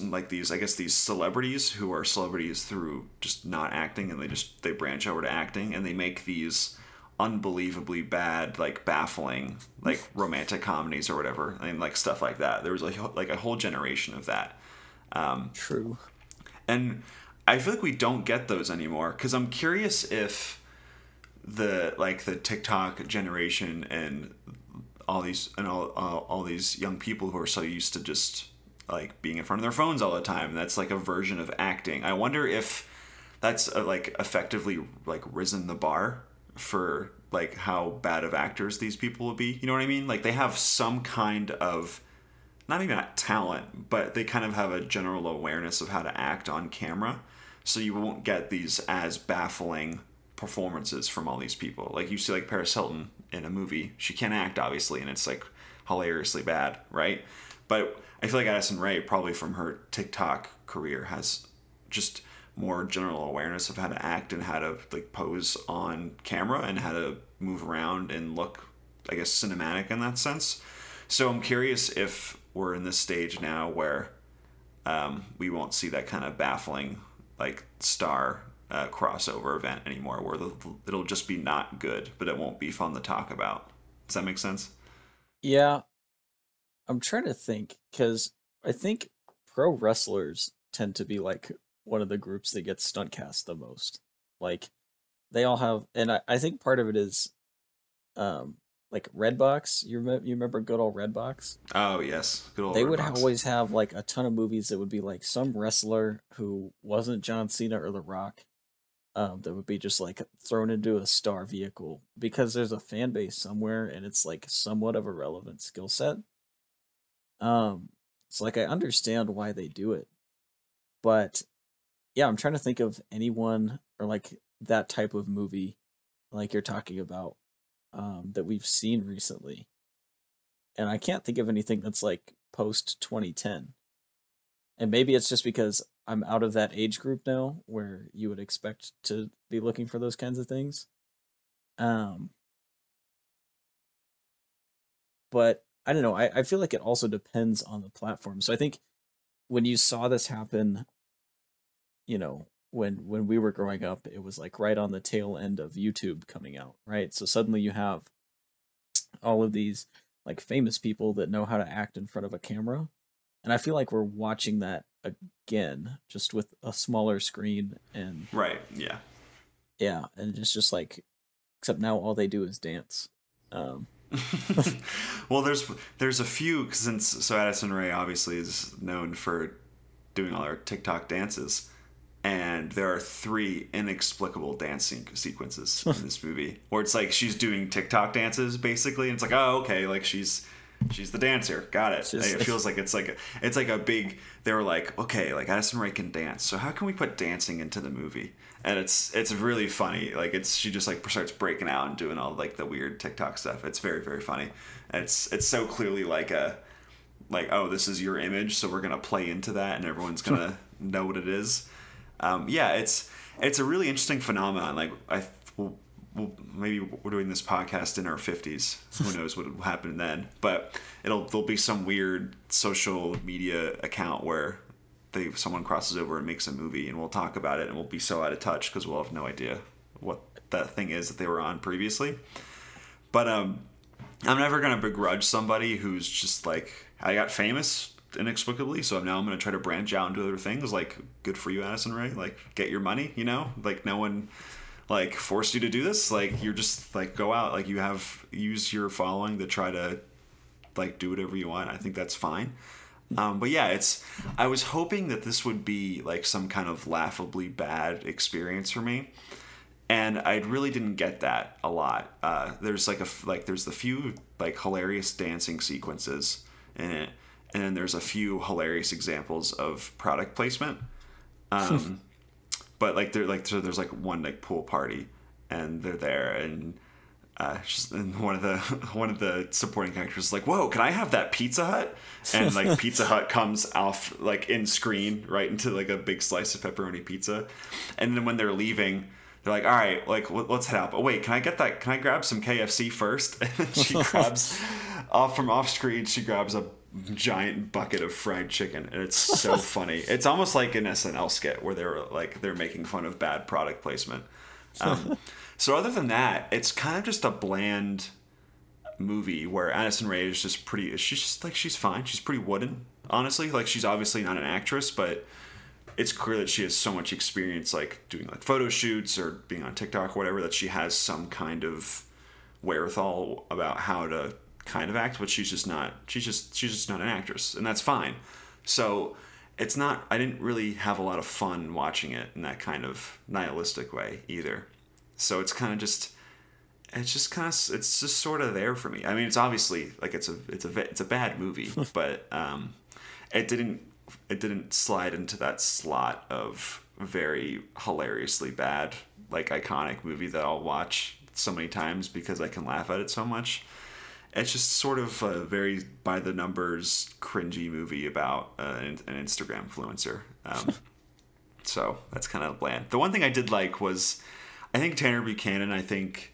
like these I guess these celebrities who are celebrities through just not acting and they just they branch over to acting and they make these unbelievably bad like baffling like romantic comedies or whatever and like stuff like that there was like like a whole generation of that um true and I feel like we don't get those anymore because I'm curious if the like the TikTok generation and all these and all uh, all these young people who are so used to just like being in front of their phones all the time. That's like a version of acting. I wonder if that's uh, like effectively like risen the bar for like how bad of actors these people will be. You know what I mean? Like they have some kind of not even not talent, but they kind of have a general awareness of how to act on camera so you won't get these as baffling performances from all these people. Like you see like Paris Hilton in a movie, she can't act obviously and it's like hilariously bad, right? But I feel like Addison Rae probably from her TikTok career has just more general awareness of how to act and how to like pose on camera and how to move around and look I guess cinematic in that sense. So I'm curious if we're in this stage now where um, we won't see that kind of baffling like star uh, crossover event anymore where it'll just be not good, but it won't be fun to talk about. Does that make sense? Yeah. I'm trying to think because I think pro wrestlers tend to be like one of the groups that gets stunt cast the most. Like they all have, and I, I think part of it is um, like Redbox. You remember, you remember good old Redbox? Oh yes, good old. They Redbox. would always have like a ton of movies that would be like some wrestler who wasn't John Cena or The Rock, um, that would be just like thrown into a star vehicle because there's a fan base somewhere and it's like somewhat of a relevant skill set. Um, it's like I understand why they do it, but yeah, I'm trying to think of anyone or like that type of movie, like you're talking about um, that we've seen recently. And I can't think of anything that's like post 2010. And maybe it's just because I'm out of that age group now where you would expect to be looking for those kinds of things. Um, but I don't know. I, I feel like it also depends on the platform. So I think when you saw this happen, you know, when when we were growing up, it was like right on the tail end of YouTube coming out, right? So suddenly you have all of these like famous people that know how to act in front of a camera. And I feel like we're watching that again, just with a smaller screen and Right. Yeah. yeah, and it's just like except now all they do is dance. Um well, there's there's a few since so Addison Rae obviously is known for doing all her TikTok dances, and there are three inexplicable dancing sequences in this movie where it's like she's doing TikTok dances basically, and it's like oh okay, like she's she's the dancer, got it. Just- it feels like it's like a, it's like a big. They were like okay, like Addison Rae can dance, so how can we put dancing into the movie? And it's it's really funny. Like it's she just like starts breaking out and doing all like the weird TikTok stuff. It's very very funny. And it's it's so clearly like a like oh this is your image so we're gonna play into that and everyone's gonna know what it is um, yeah it's it's a really interesting phenomenon. Like i we'll, we'll, maybe we're doing this podcast in our 50s who knows what will happen then? But it'll there'll be some weird social media account where they someone crosses over and makes a movie and we'll talk about it and we'll be so out of touch because we'll have no idea what that thing is that they were on previously. But um I'm never gonna begrudge somebody who's just like I got famous inexplicably, so now I'm gonna try to branch out into other things. Like, good for you, Addison Rae. Like, get your money. You know, like no one like forced you to do this. Like, you're just like go out. Like, you have use your following to try to like do whatever you want. I think that's fine. Um, but yeah, it's. I was hoping that this would be like some kind of laughably bad experience for me and I really didn't get that a lot. Uh, there's like a like there's the few like hilarious dancing sequences in it, and then there's a few hilarious examples of product placement. Um, but like they're like so there's like one like pool party, and they're there and. Uh, just, and one of the one of the supporting characters is like, "Whoa, can I have that Pizza Hut?" And like Pizza Hut comes off like in screen right into like a big slice of pepperoni pizza, and then when they're leaving, they're like, all right, like let- let's head out. But wait, can I get that? Can I grab some KFC first? And then she grabs off from off screen. She grabs a giant bucket of fried chicken, and it's so funny. It's almost like an SNL skit where they're like they're making fun of bad product placement. Um, so other than that, it's kind of just a bland movie where Addison Rae is just pretty. She's just like she's fine. She's pretty wooden, honestly. Like she's obviously not an actress, but it's clear that she has so much experience like doing like photo shoots or being on TikTok or whatever that she has some kind of wherewithal about how to kind of act but she's just not she's just she's just not an actress and that's fine. So it's not I didn't really have a lot of fun watching it in that kind of nihilistic way either. So it's kind of just it's just kind of it's just sort of there for me. I mean it's obviously like it's a it's a it's a bad movie but um it didn't it didn't slide into that slot of very hilariously bad like iconic movie that I'll watch so many times because I can laugh at it so much. It's just sort of a very by the numbers cringy movie about uh, an, an Instagram influencer. Um, so that's kind of bland. The one thing I did like was I think Tanner Buchanan I think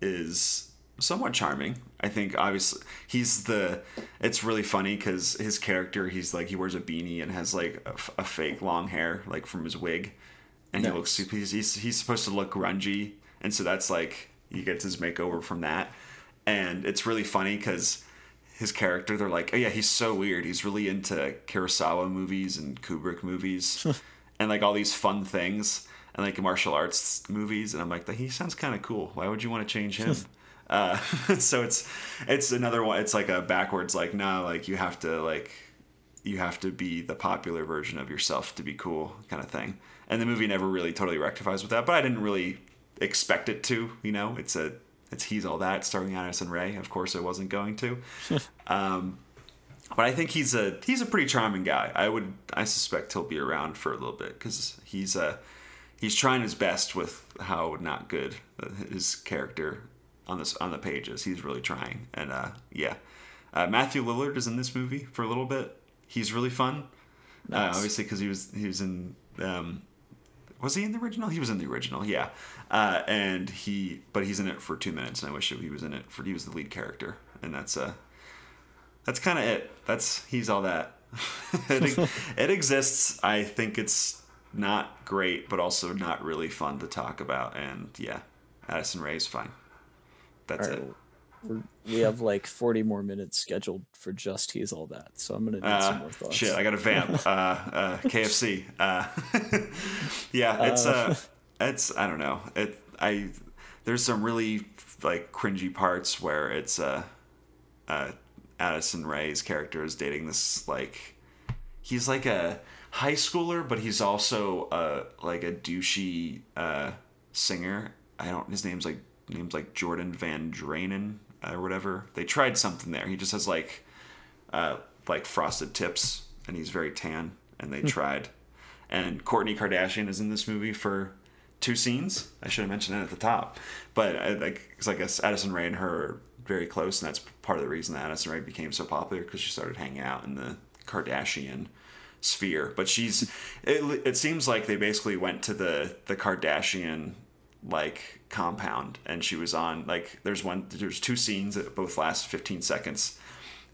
is somewhat charming. I think obviously he's the. It's really funny because his character he's like he wears a beanie and has like a fake long hair like from his wig, and he looks he's, he's he's supposed to look grungy, and so that's like he gets his makeover from that, and it's really funny because his character they're like oh yeah he's so weird he's really into Kurosawa movies and Kubrick movies, and like all these fun things and like martial arts movies, and I'm like he sounds kind of cool. Why would you want to change him? Uh, so it's it's another one. It's like a backwards like no, like you have to like you have to be the popular version of yourself to be cool kind of thing. And the movie never really totally rectifies with that, but I didn't really expect it to. You know, it's a it's he's all that starring Addison Rae. Of course, I wasn't going to. um, but I think he's a he's a pretty charming guy. I would I suspect he'll be around for a little bit because he's a he's trying his best with how not good his character on this on the pages. He's really trying, and uh, yeah, uh, Matthew Lillard is in this movie for a little bit. He's really fun, uh, obviously because he was he was in. Um, was he in the original? He was in the original, yeah. Uh, and he, but he's in it for two minutes, and I wish he was in it for. He was the lead character, and that's uh, that's kind of it. That's he's all that. it, it exists. I think it's not great, but also not really fun to talk about. And yeah, Addison Rae is fine. That's right, it. we're- we have like 40 more minutes scheduled for just he's all that. So I'm gonna need some Uh, more thoughts. shit, I got a vamp. uh, uh, KFC. Uh, yeah, it's uh, it's I don't know. It I there's some really like cringy parts where it's uh, uh, Addison Rae's character is dating this like he's like a high schooler, but he's also uh like a douchey uh singer. I don't. His name's like name's like Jordan Van Draanen or whatever. They tried something there. He just has like uh like frosted tips, and he's very tan. And they tried. And Kourtney Kardashian is in this movie for two scenes. I should have mentioned it at the top, but I, like because I guess Addison Rae and her are very close, and that's part of the reason that Addison Rae became so popular because she started hanging out in the Kardashian sphere. But she's it, it seems like they basically went to the the Kardashian like compound and she was on like there's one there's two scenes that both last 15 seconds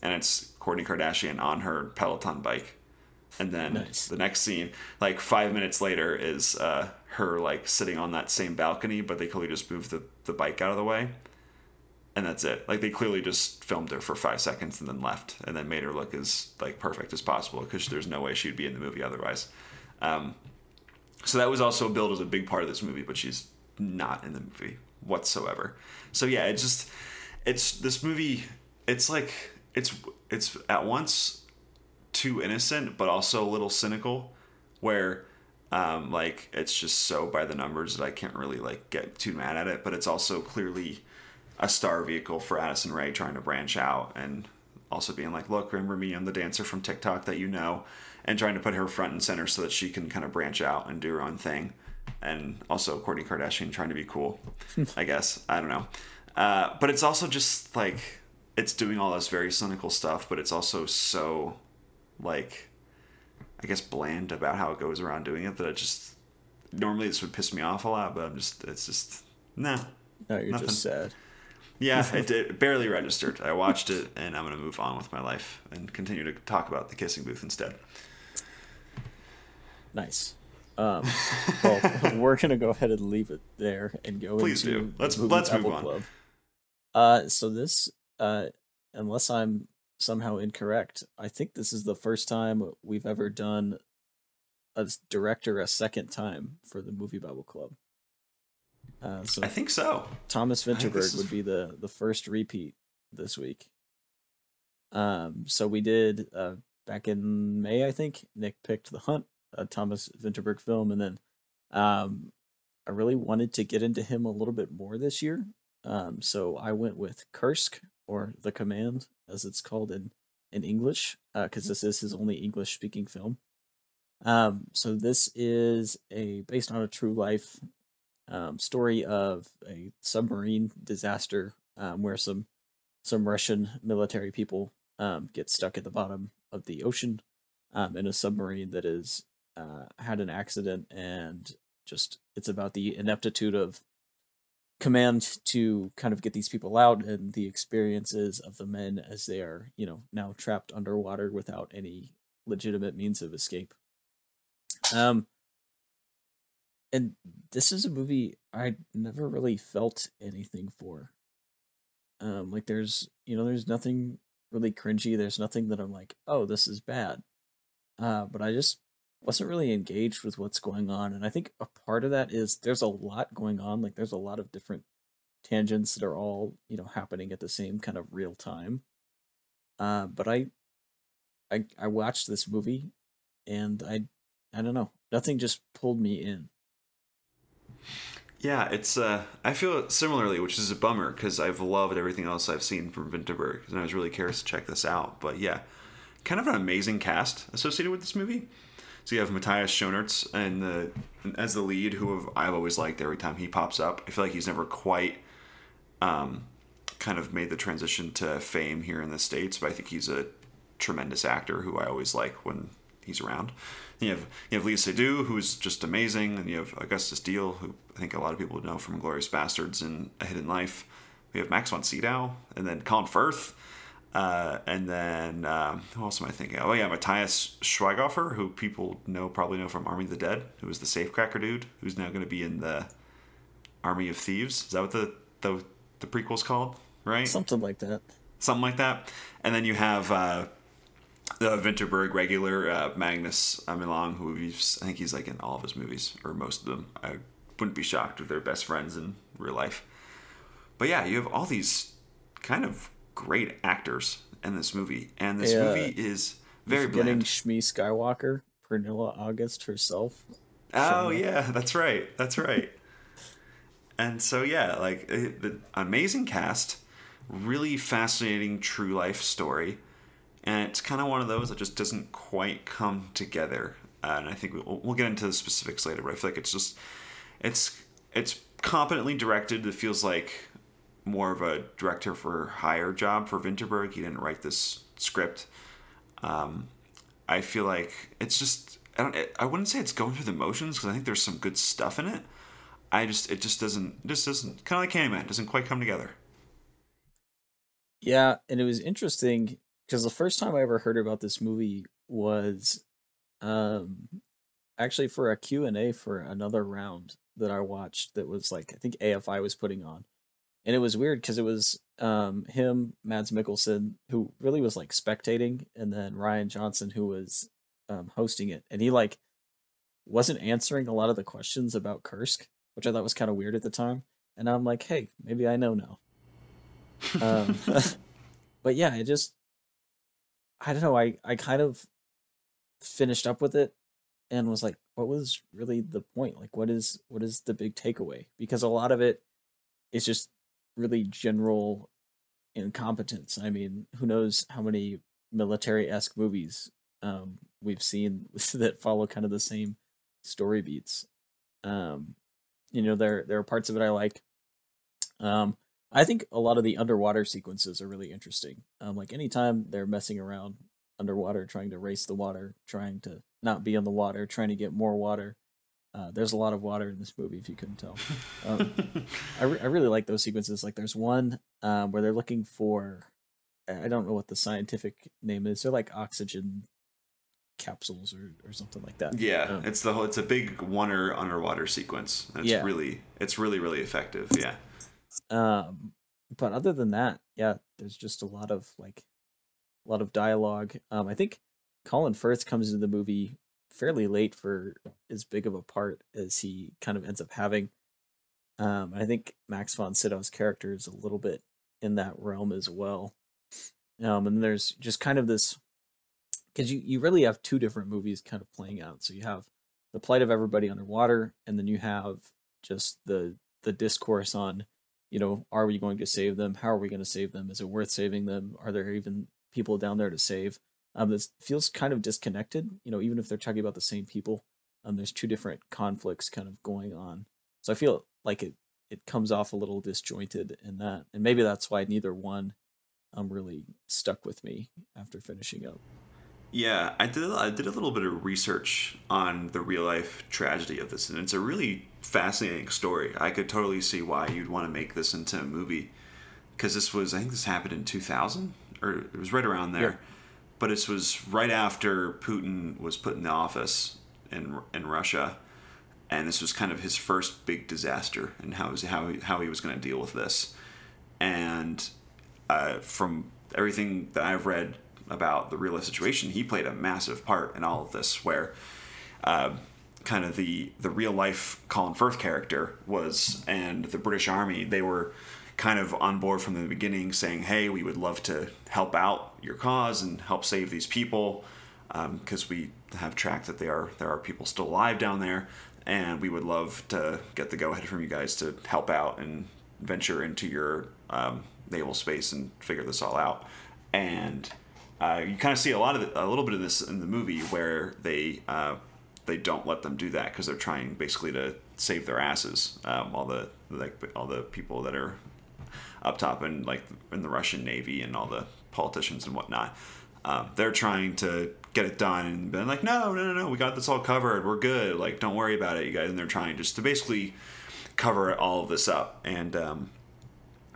and it's Kourtney Kardashian on her Peloton bike and then Nice. the next scene like five minutes later is uh, her like sitting on that same balcony but they clearly just moved the, the bike out of the way. And that's it. Like they clearly just filmed her for five seconds and then left and then made her look as like perfect as possible because there's no way she'd be in the movie otherwise. Um, so that was also billed as a big part of this movie but she's not in the movie whatsoever. So yeah it just it's this movie it's like it's it's at once too innocent but also a little cynical where um like it's just so by the numbers that I can't really like get too mad at it but it's also clearly a star vehicle for Addison Rae trying to branch out and also being like look remember me? I'm the dancer from TikTok that you know and trying to put her front and center so that she can kind of branch out and do her own thing. And also Kourtney Kardashian trying to be cool I guess. I don't know. Uh, but it's also just like it's doing all this very cynical stuff but it's also so like I guess bland about how it goes around doing it that it just normally this would piss me off a lot, but I'm just it's just nah. no, you're nothing. just sad. Yeah, it, did barely registered. I watched it and I'm gonna move on with my life and continue to talk about the kissing booth instead. Nice. Um, well, we're gonna go ahead and leave it there and go Please into do. Let's- let's move Babble on. Club. Uh, so this, uh, unless I'm somehow incorrect, I think this is the first time we've ever done a director a second time for the MovieBabble Club. Uh, so I think so. Thomas Vinterberg is- would be the the first repeat this week. Um, so we did uh back in May, I think. Nick picked The Hunt, a Thomas Vinterberg film, and then um, I really wanted to get into him a little bit more this year. Um, so I went with Kursk or The Command, as it's called in in English, because this is his only English speaking film. Um, so this is a based on a true life um, story of a submarine disaster um, where some some Russian military people um, get stuck at the bottom of the ocean um, in a submarine that is uh, had an accident and just it's about the ineptitude of command to kind of get these people out and the experiences of the men as they are you know now trapped underwater without any legitimate means of escape um and this is a movie I never really felt anything for. Um, like there's you know there's nothing really cringy. There's nothing that I'm like, oh, this is bad. Uh, but I just wasn't really engaged with what's going on, and I think a part of that is there's a lot going on. Like there's a lot of different tangents that are all you know happening at the same kind of real time. Uh, but I, I I watched this movie, and I I don't know, nothing just pulled me in. Yeah, it's uh I feel similarly, which is a bummer because I've loved everything else I've seen from Vinterberg, and I was really curious to check this out. But yeah, kind of an amazing cast associated with this movie. So you have Matthias Schoenaerts and the as the lead, who have, I've always liked every time he pops up. I feel like he's never quite um, kind of made the transition to fame here in the states, but I think he's a tremendous actor who I always like when he's around. You have you have Léa Seydoux, who's just amazing, and you have August Diehl, who I think a lot of people know from Glorious Bastards and A Hidden Life. We have Max von Sydow, and then Colin Firth. Uh, and then um, who else am I thinking? Oh yeah, Matthias Schweighöfer, who people know probably know from Army of the Dead, who was the safecracker dude, who's now going to be in the Army of Thieves. Is that what the the the prequel's called? Right, something like that. Something like that. And then you have uh, the Vinterberg regular uh, Magnus Millang, who I think he's like in all of his movies or most of them. I wouldn't be shocked if they're best friends in real life. But yeah, you have all these kind of great actors in this movie, and this yeah. movie is very getting Shmi Skywalker, Pernilla August herself. Oh yeah, that's right. That's right. and so yeah, like eh, the amazing cast, really fascinating true life story, and it's kind of one of those that just doesn't quite come together. Uh, and I think we'll, we'll get into the specifics later, but I feel like it's just it's it's competently directed. It feels like more of a director for hire job for Vinterberg. He didn't write this script. Um, I feel like it's just I don't I wouldn't say it's going through the motions because I think there's some good stuff in it. I just it just doesn't just doesn't kind of like Candyman doesn't quite come together. Yeah, and it was interesting because the first time I ever heard about this movie was um actually for a Q&A for another round that I watched that was like I think AFI was putting on and it was weird because it was um, him, Mads Mikkelsen, who really was like spectating, and then Rian Johnson, who was um, hosting it, and he like wasn't answering a lot of the questions about Kursk, which I thought was kind of weird at the time. And I'm like, hey, maybe I know now. um, but yeah, it just I don't know. I I kind of finished up with it and was like, what was really the point? Like, what is what is the big takeaway? Because a lot of it is just really general incompetence. I mean, who knows how many military esque movies um, we've seen that follow kind of the same story beats. Um, you know, there there are parts of it I like. Um, I think a lot of the underwater sequences are really interesting. Um, like anytime they're messing around underwater, trying to race the water, trying to not be in the water, trying to get more water. Uh, there's a lot of water in this movie, if you couldn't tell. Um, I, re- I really like those sequences. Like, there's one um, where they're looking for, I don't know what the scientific name is. They're like oxygen capsules or, or something like that. Yeah, um, it's the whole. It's a big wonder underwater sequence. It's yeah. really, it's really, really effective. Yeah. Um, but other than that, yeah, there's just a lot of like, a lot of dialogue. Um, I think Colin Firth comes into the movie fairly late for as big of a part as he kind of ends up having. Um, I think Max von Sydow's character is a little bit in that realm as well. Um, and there's just kind of this because you, you really have two different movies kind of playing out. So you have the plight of everybody underwater, and then you have just the the discourse on, you know, are we going to save them? How are we going to save them? Is it worth saving them? Are there even people down there to save? Um, this feels kind of disconnected. You know, even if they're talking about the same people, um, there's two different conflicts kind of going on. So I feel like it it comes off a little disjointed in that, and maybe that's why neither one um really stuck with me after finishing up. Yeah, I did. I did a little bit of research on the real life tragedy of this, and it's a really fascinating story. I could totally see why you'd want to make this into a movie, because this was. I think this happened in two thousand, or it was right around there. Yeah but this was right after Putin was put in the office in in Russia, and this was kind of his first big disaster and how how he, how he was going to deal with this, and uh, from everything that I've read about the real life situation, he played a massive part in all of this, where. Uh, kind of the the real life Colin Firth character was, and the British Army. They were kind of on board from the beginning, saying, "Hey, we would love to help out your cause and help save these people because um, we have tracked that there are there are people still alive down there, and we would love to get the go ahead from you guys to help out and venture into your um, naval space and figure this all out." And uh, you kind of see a lot of the, a little bit of this in the movie where they uh, they don't let them do that because they're trying basically to save their asses. Um, all the like all the people that are up top in like in the Russian Navy and all the politicians and whatnot. Um, they're trying to get it done and been like, no, no, no, no, we got this all covered. We're good. Like, don't worry about it, you guys. And they're trying just to basically cover all of this up. And um,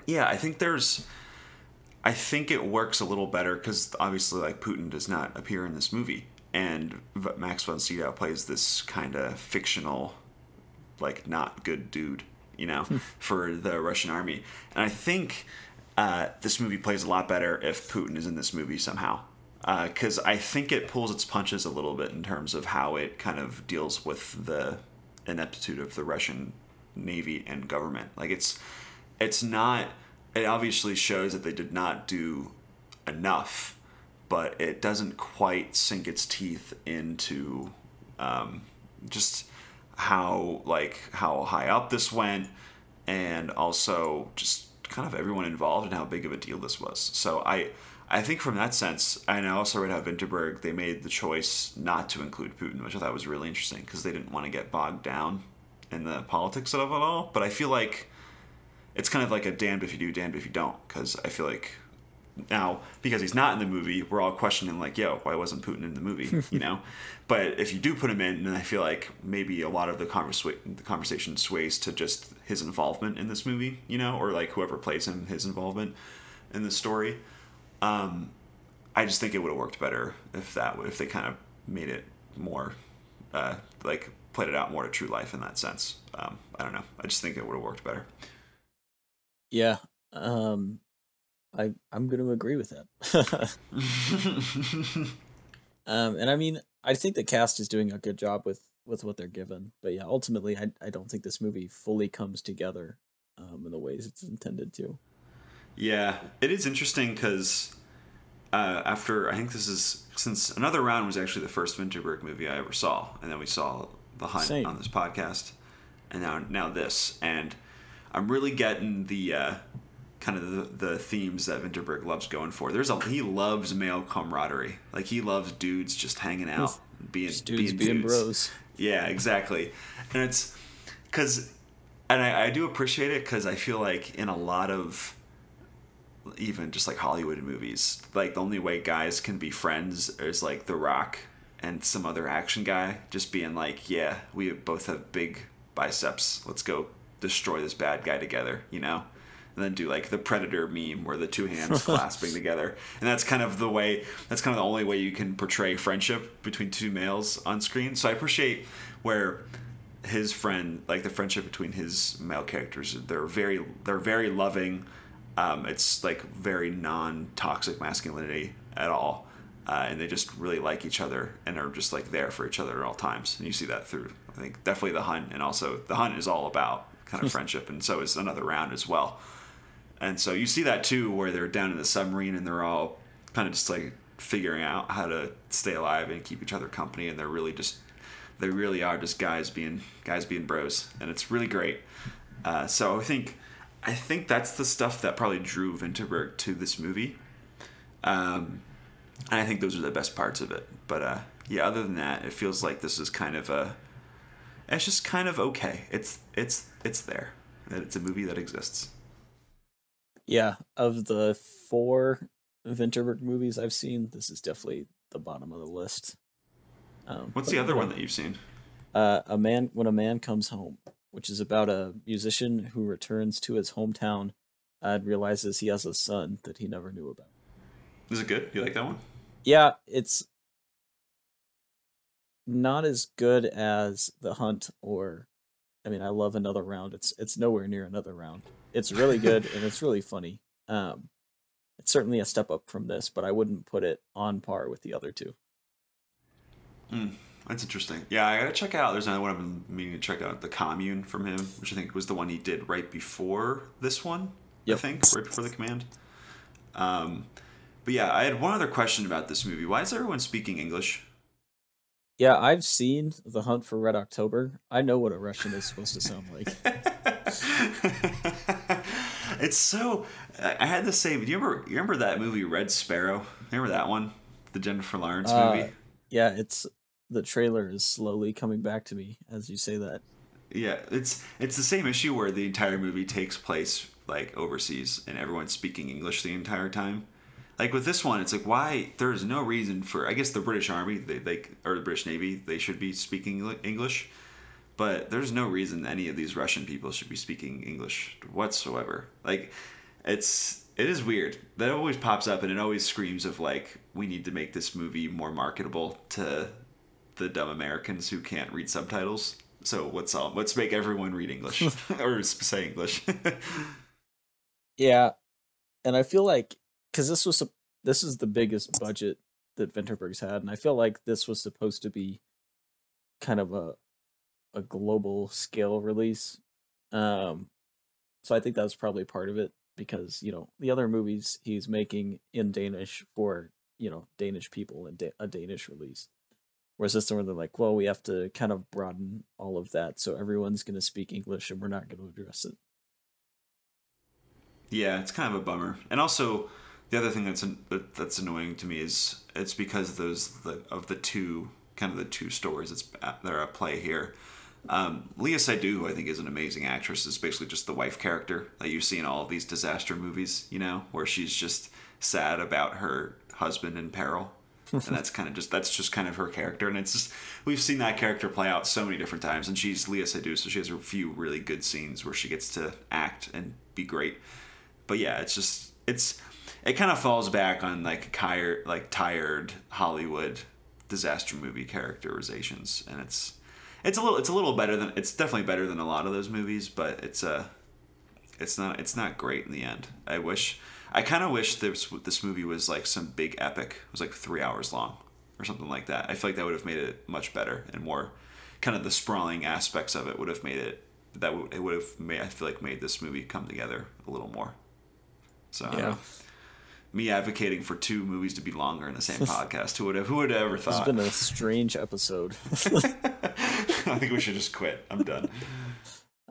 yeah, I think there's I think it works a little better because obviously, like Putin does not appear in this movie, and Max von Sydow plays this kind of fictional, like not good dude, you know, for the Russian army. And I think uh, this movie plays a lot better if Putin is in this movie somehow, because uh, I think it pulls its punches a little bit in terms of how it kind of deals with the ineptitude of the Russian navy and government. Like it's it's not it obviously shows that they did not do enough, but it doesn't quite sink its teeth into um, just how like how high up this went, and also just kind of everyone involved and how big of a deal this was. So I. I think from that sense, and I also read how Vinterberg they made the choice not to include Putin, which I thought was really interesting because they didn't want to get bogged down in the politics of it all. But I feel like it's kind of like a damned if you do, damned if you don't. Because I feel like now because he's not in the movie, we're all questioning like, yo, why wasn't Putin in the movie? you know. But if you do put him in, then I feel like maybe a lot of the, conversa- the conversation sways to just his involvement in this movie, you know, or like whoever plays him, his involvement in the story. Um, I just think it would have worked better if that if they kind of made it more uh, like played it out more to true life in that sense. Um, I don't know. I just think it would have worked better. Yeah. Um I I'm going to agree with that. um and I mean, I think the cast is doing a good job with with what they're given. But yeah, ultimately I I don't think this movie fully comes together um in the ways it's intended to. Yeah, it is interesting cuz uh, after I think this is since another round was actually the first Vinterberg movie I ever saw, and then we saw The Hunt Same. on this podcast, and now now this, and I'm really getting the uh, kind of the, the themes that Vinterberg loves going for. There's a he loves male camaraderie. Like he loves dudes just hanging out, being just dudes being, being dudes. bros. Yeah, exactly. And it's because, and I, I do appreciate it because I feel like in a lot of even just like Hollywood movies, like the only way guys can be friends is like The Rock and some other action guy just being like, yeah, we both have big biceps. Let's go destroy this bad guy together, you know? And then do like the predator meme where the two hands clasping together. And that's kind of the way that's kind of the only way you can portray friendship between two males on screen. So I appreciate where his friend like the friendship between his male characters they're very they're very loving um, it's like very non-toxic masculinity at all uh, and they just really like each other and are just like there for each other at all times and you see that through i think definitely the hunt and also the hunt is all about kind of friendship, and so is another round as well. And so you see that too, where they're down in the submarine and they're all kind of just like figuring out how to stay alive and keep each other company, and they're really just they really are just guys being guys being bros, and it's really great. Uh, so I think I think that's the stuff that probably drew Vinterberg to this movie. Um, and I think those are the best parts of it. But uh, yeah, other than that, it feels like this is kind of a it's just kind of okay. It's it's it's there. It's a movie that exists. Yeah, of the four Vinterberg movies I've seen, this is definitely the bottom of the list. Um, What's the other one that you've seen? Uh, a man when a man comes home, which is about a musician who returns to his hometown and realizes he has a son that he never knew about. Is it good? You like that one? Yeah, it's not as good as the hunt or I mean I love another round. It's it's nowhere near another round. It's really good and it's really funny. Um it's certainly a step up from this, but I wouldn't put it on par with the other two. Mm, that's interesting. Yeah, I gotta check out. There's another one I've been meaning to check out, The Commune from him, which I think was the one he did right before this one. Yep. I think right before the command. Um, but yeah, I had one other question about this movie. Why is everyone speaking English? Yeah, I've seen The Hunt for Red October. I know what a Russian is supposed to sound like. it's so. I had the same. Do you remember? You remember that movie Red Sparrow? Remember that one, the Jennifer Lawrence uh, movie? Yeah, it's the trailer is slowly coming back to me as you say that. Yeah, it's it's the same issue where the entire movie takes place like overseas and everyone's speaking English the entire time like with this one, it's like why there's no reason for I guess the British Army they, they or the British Navy they should be speaking English, but there's no reason any of these Russian people should be speaking English whatsoever. Like it's it is weird. That always pops up and it always screams of like we need to make this movie more marketable to the dumb Americans who can't read subtitles. So let's all let's make everyone read English or say English. yeah, and I feel like because this was this is the biggest budget that Vinterberg's had, and I feel like this was supposed to be kind of a a global scale release. Um, so I think that was probably part of it because you know the other movies he's making in Danish for you know Danish people and da- a Danish release. Whereas this one, they're like, well, we have to kind of broaden all of that, so everyone's going to speak English, and we're not going to address it. Yeah, it's kind of a bummer. And also, the other thing that's that's annoying to me is it's because those the, of the two kind of the two stories that's that are at play here. Um, Léa Seydoux, I think, is an amazing actress. Is basically just the wife character that you see in all of these disaster movies, you know, where she's just sad about her husband in peril, and that's kind of just that's just kind of her character. And it's just we've seen that character play out so many different times. And she's Léa Seydoux, so she has a few really good scenes where she gets to act and be great. But yeah, it's just it's it kind of falls back on like tired like tired Hollywood disaster movie characterizations, and it's it's a little it's a little better than it's definitely better than a lot of those movies, but it's a uh, it's not it's not great in the end. I wish I kind of wish this this movie was like some big epic. It was like three hours long or something like that. I feel like that would have made it much better and more kind of the sprawling aspects of it would have made it that would it would have made I feel like made this movie come together a little more. So yeah me advocating for two movies to be longer in the same podcast. Who would have, who would have ever thought? It's been a strange episode. I think we should just quit. I'm done.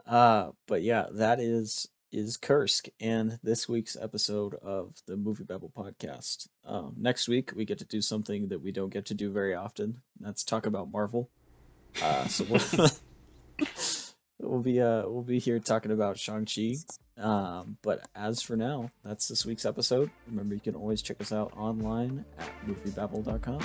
Uh, but yeah, that is is Kursk and this week's episode of the MovieBabble podcast. Um, next week we get to do something that we don't get to do very often. That's talk about Marvel. Uh, so we'll, we'll be uh we'll be here talking about Shang Chi um, but as for now, that's this week's episode. Remember, you can always check us out online at moviebabble.com.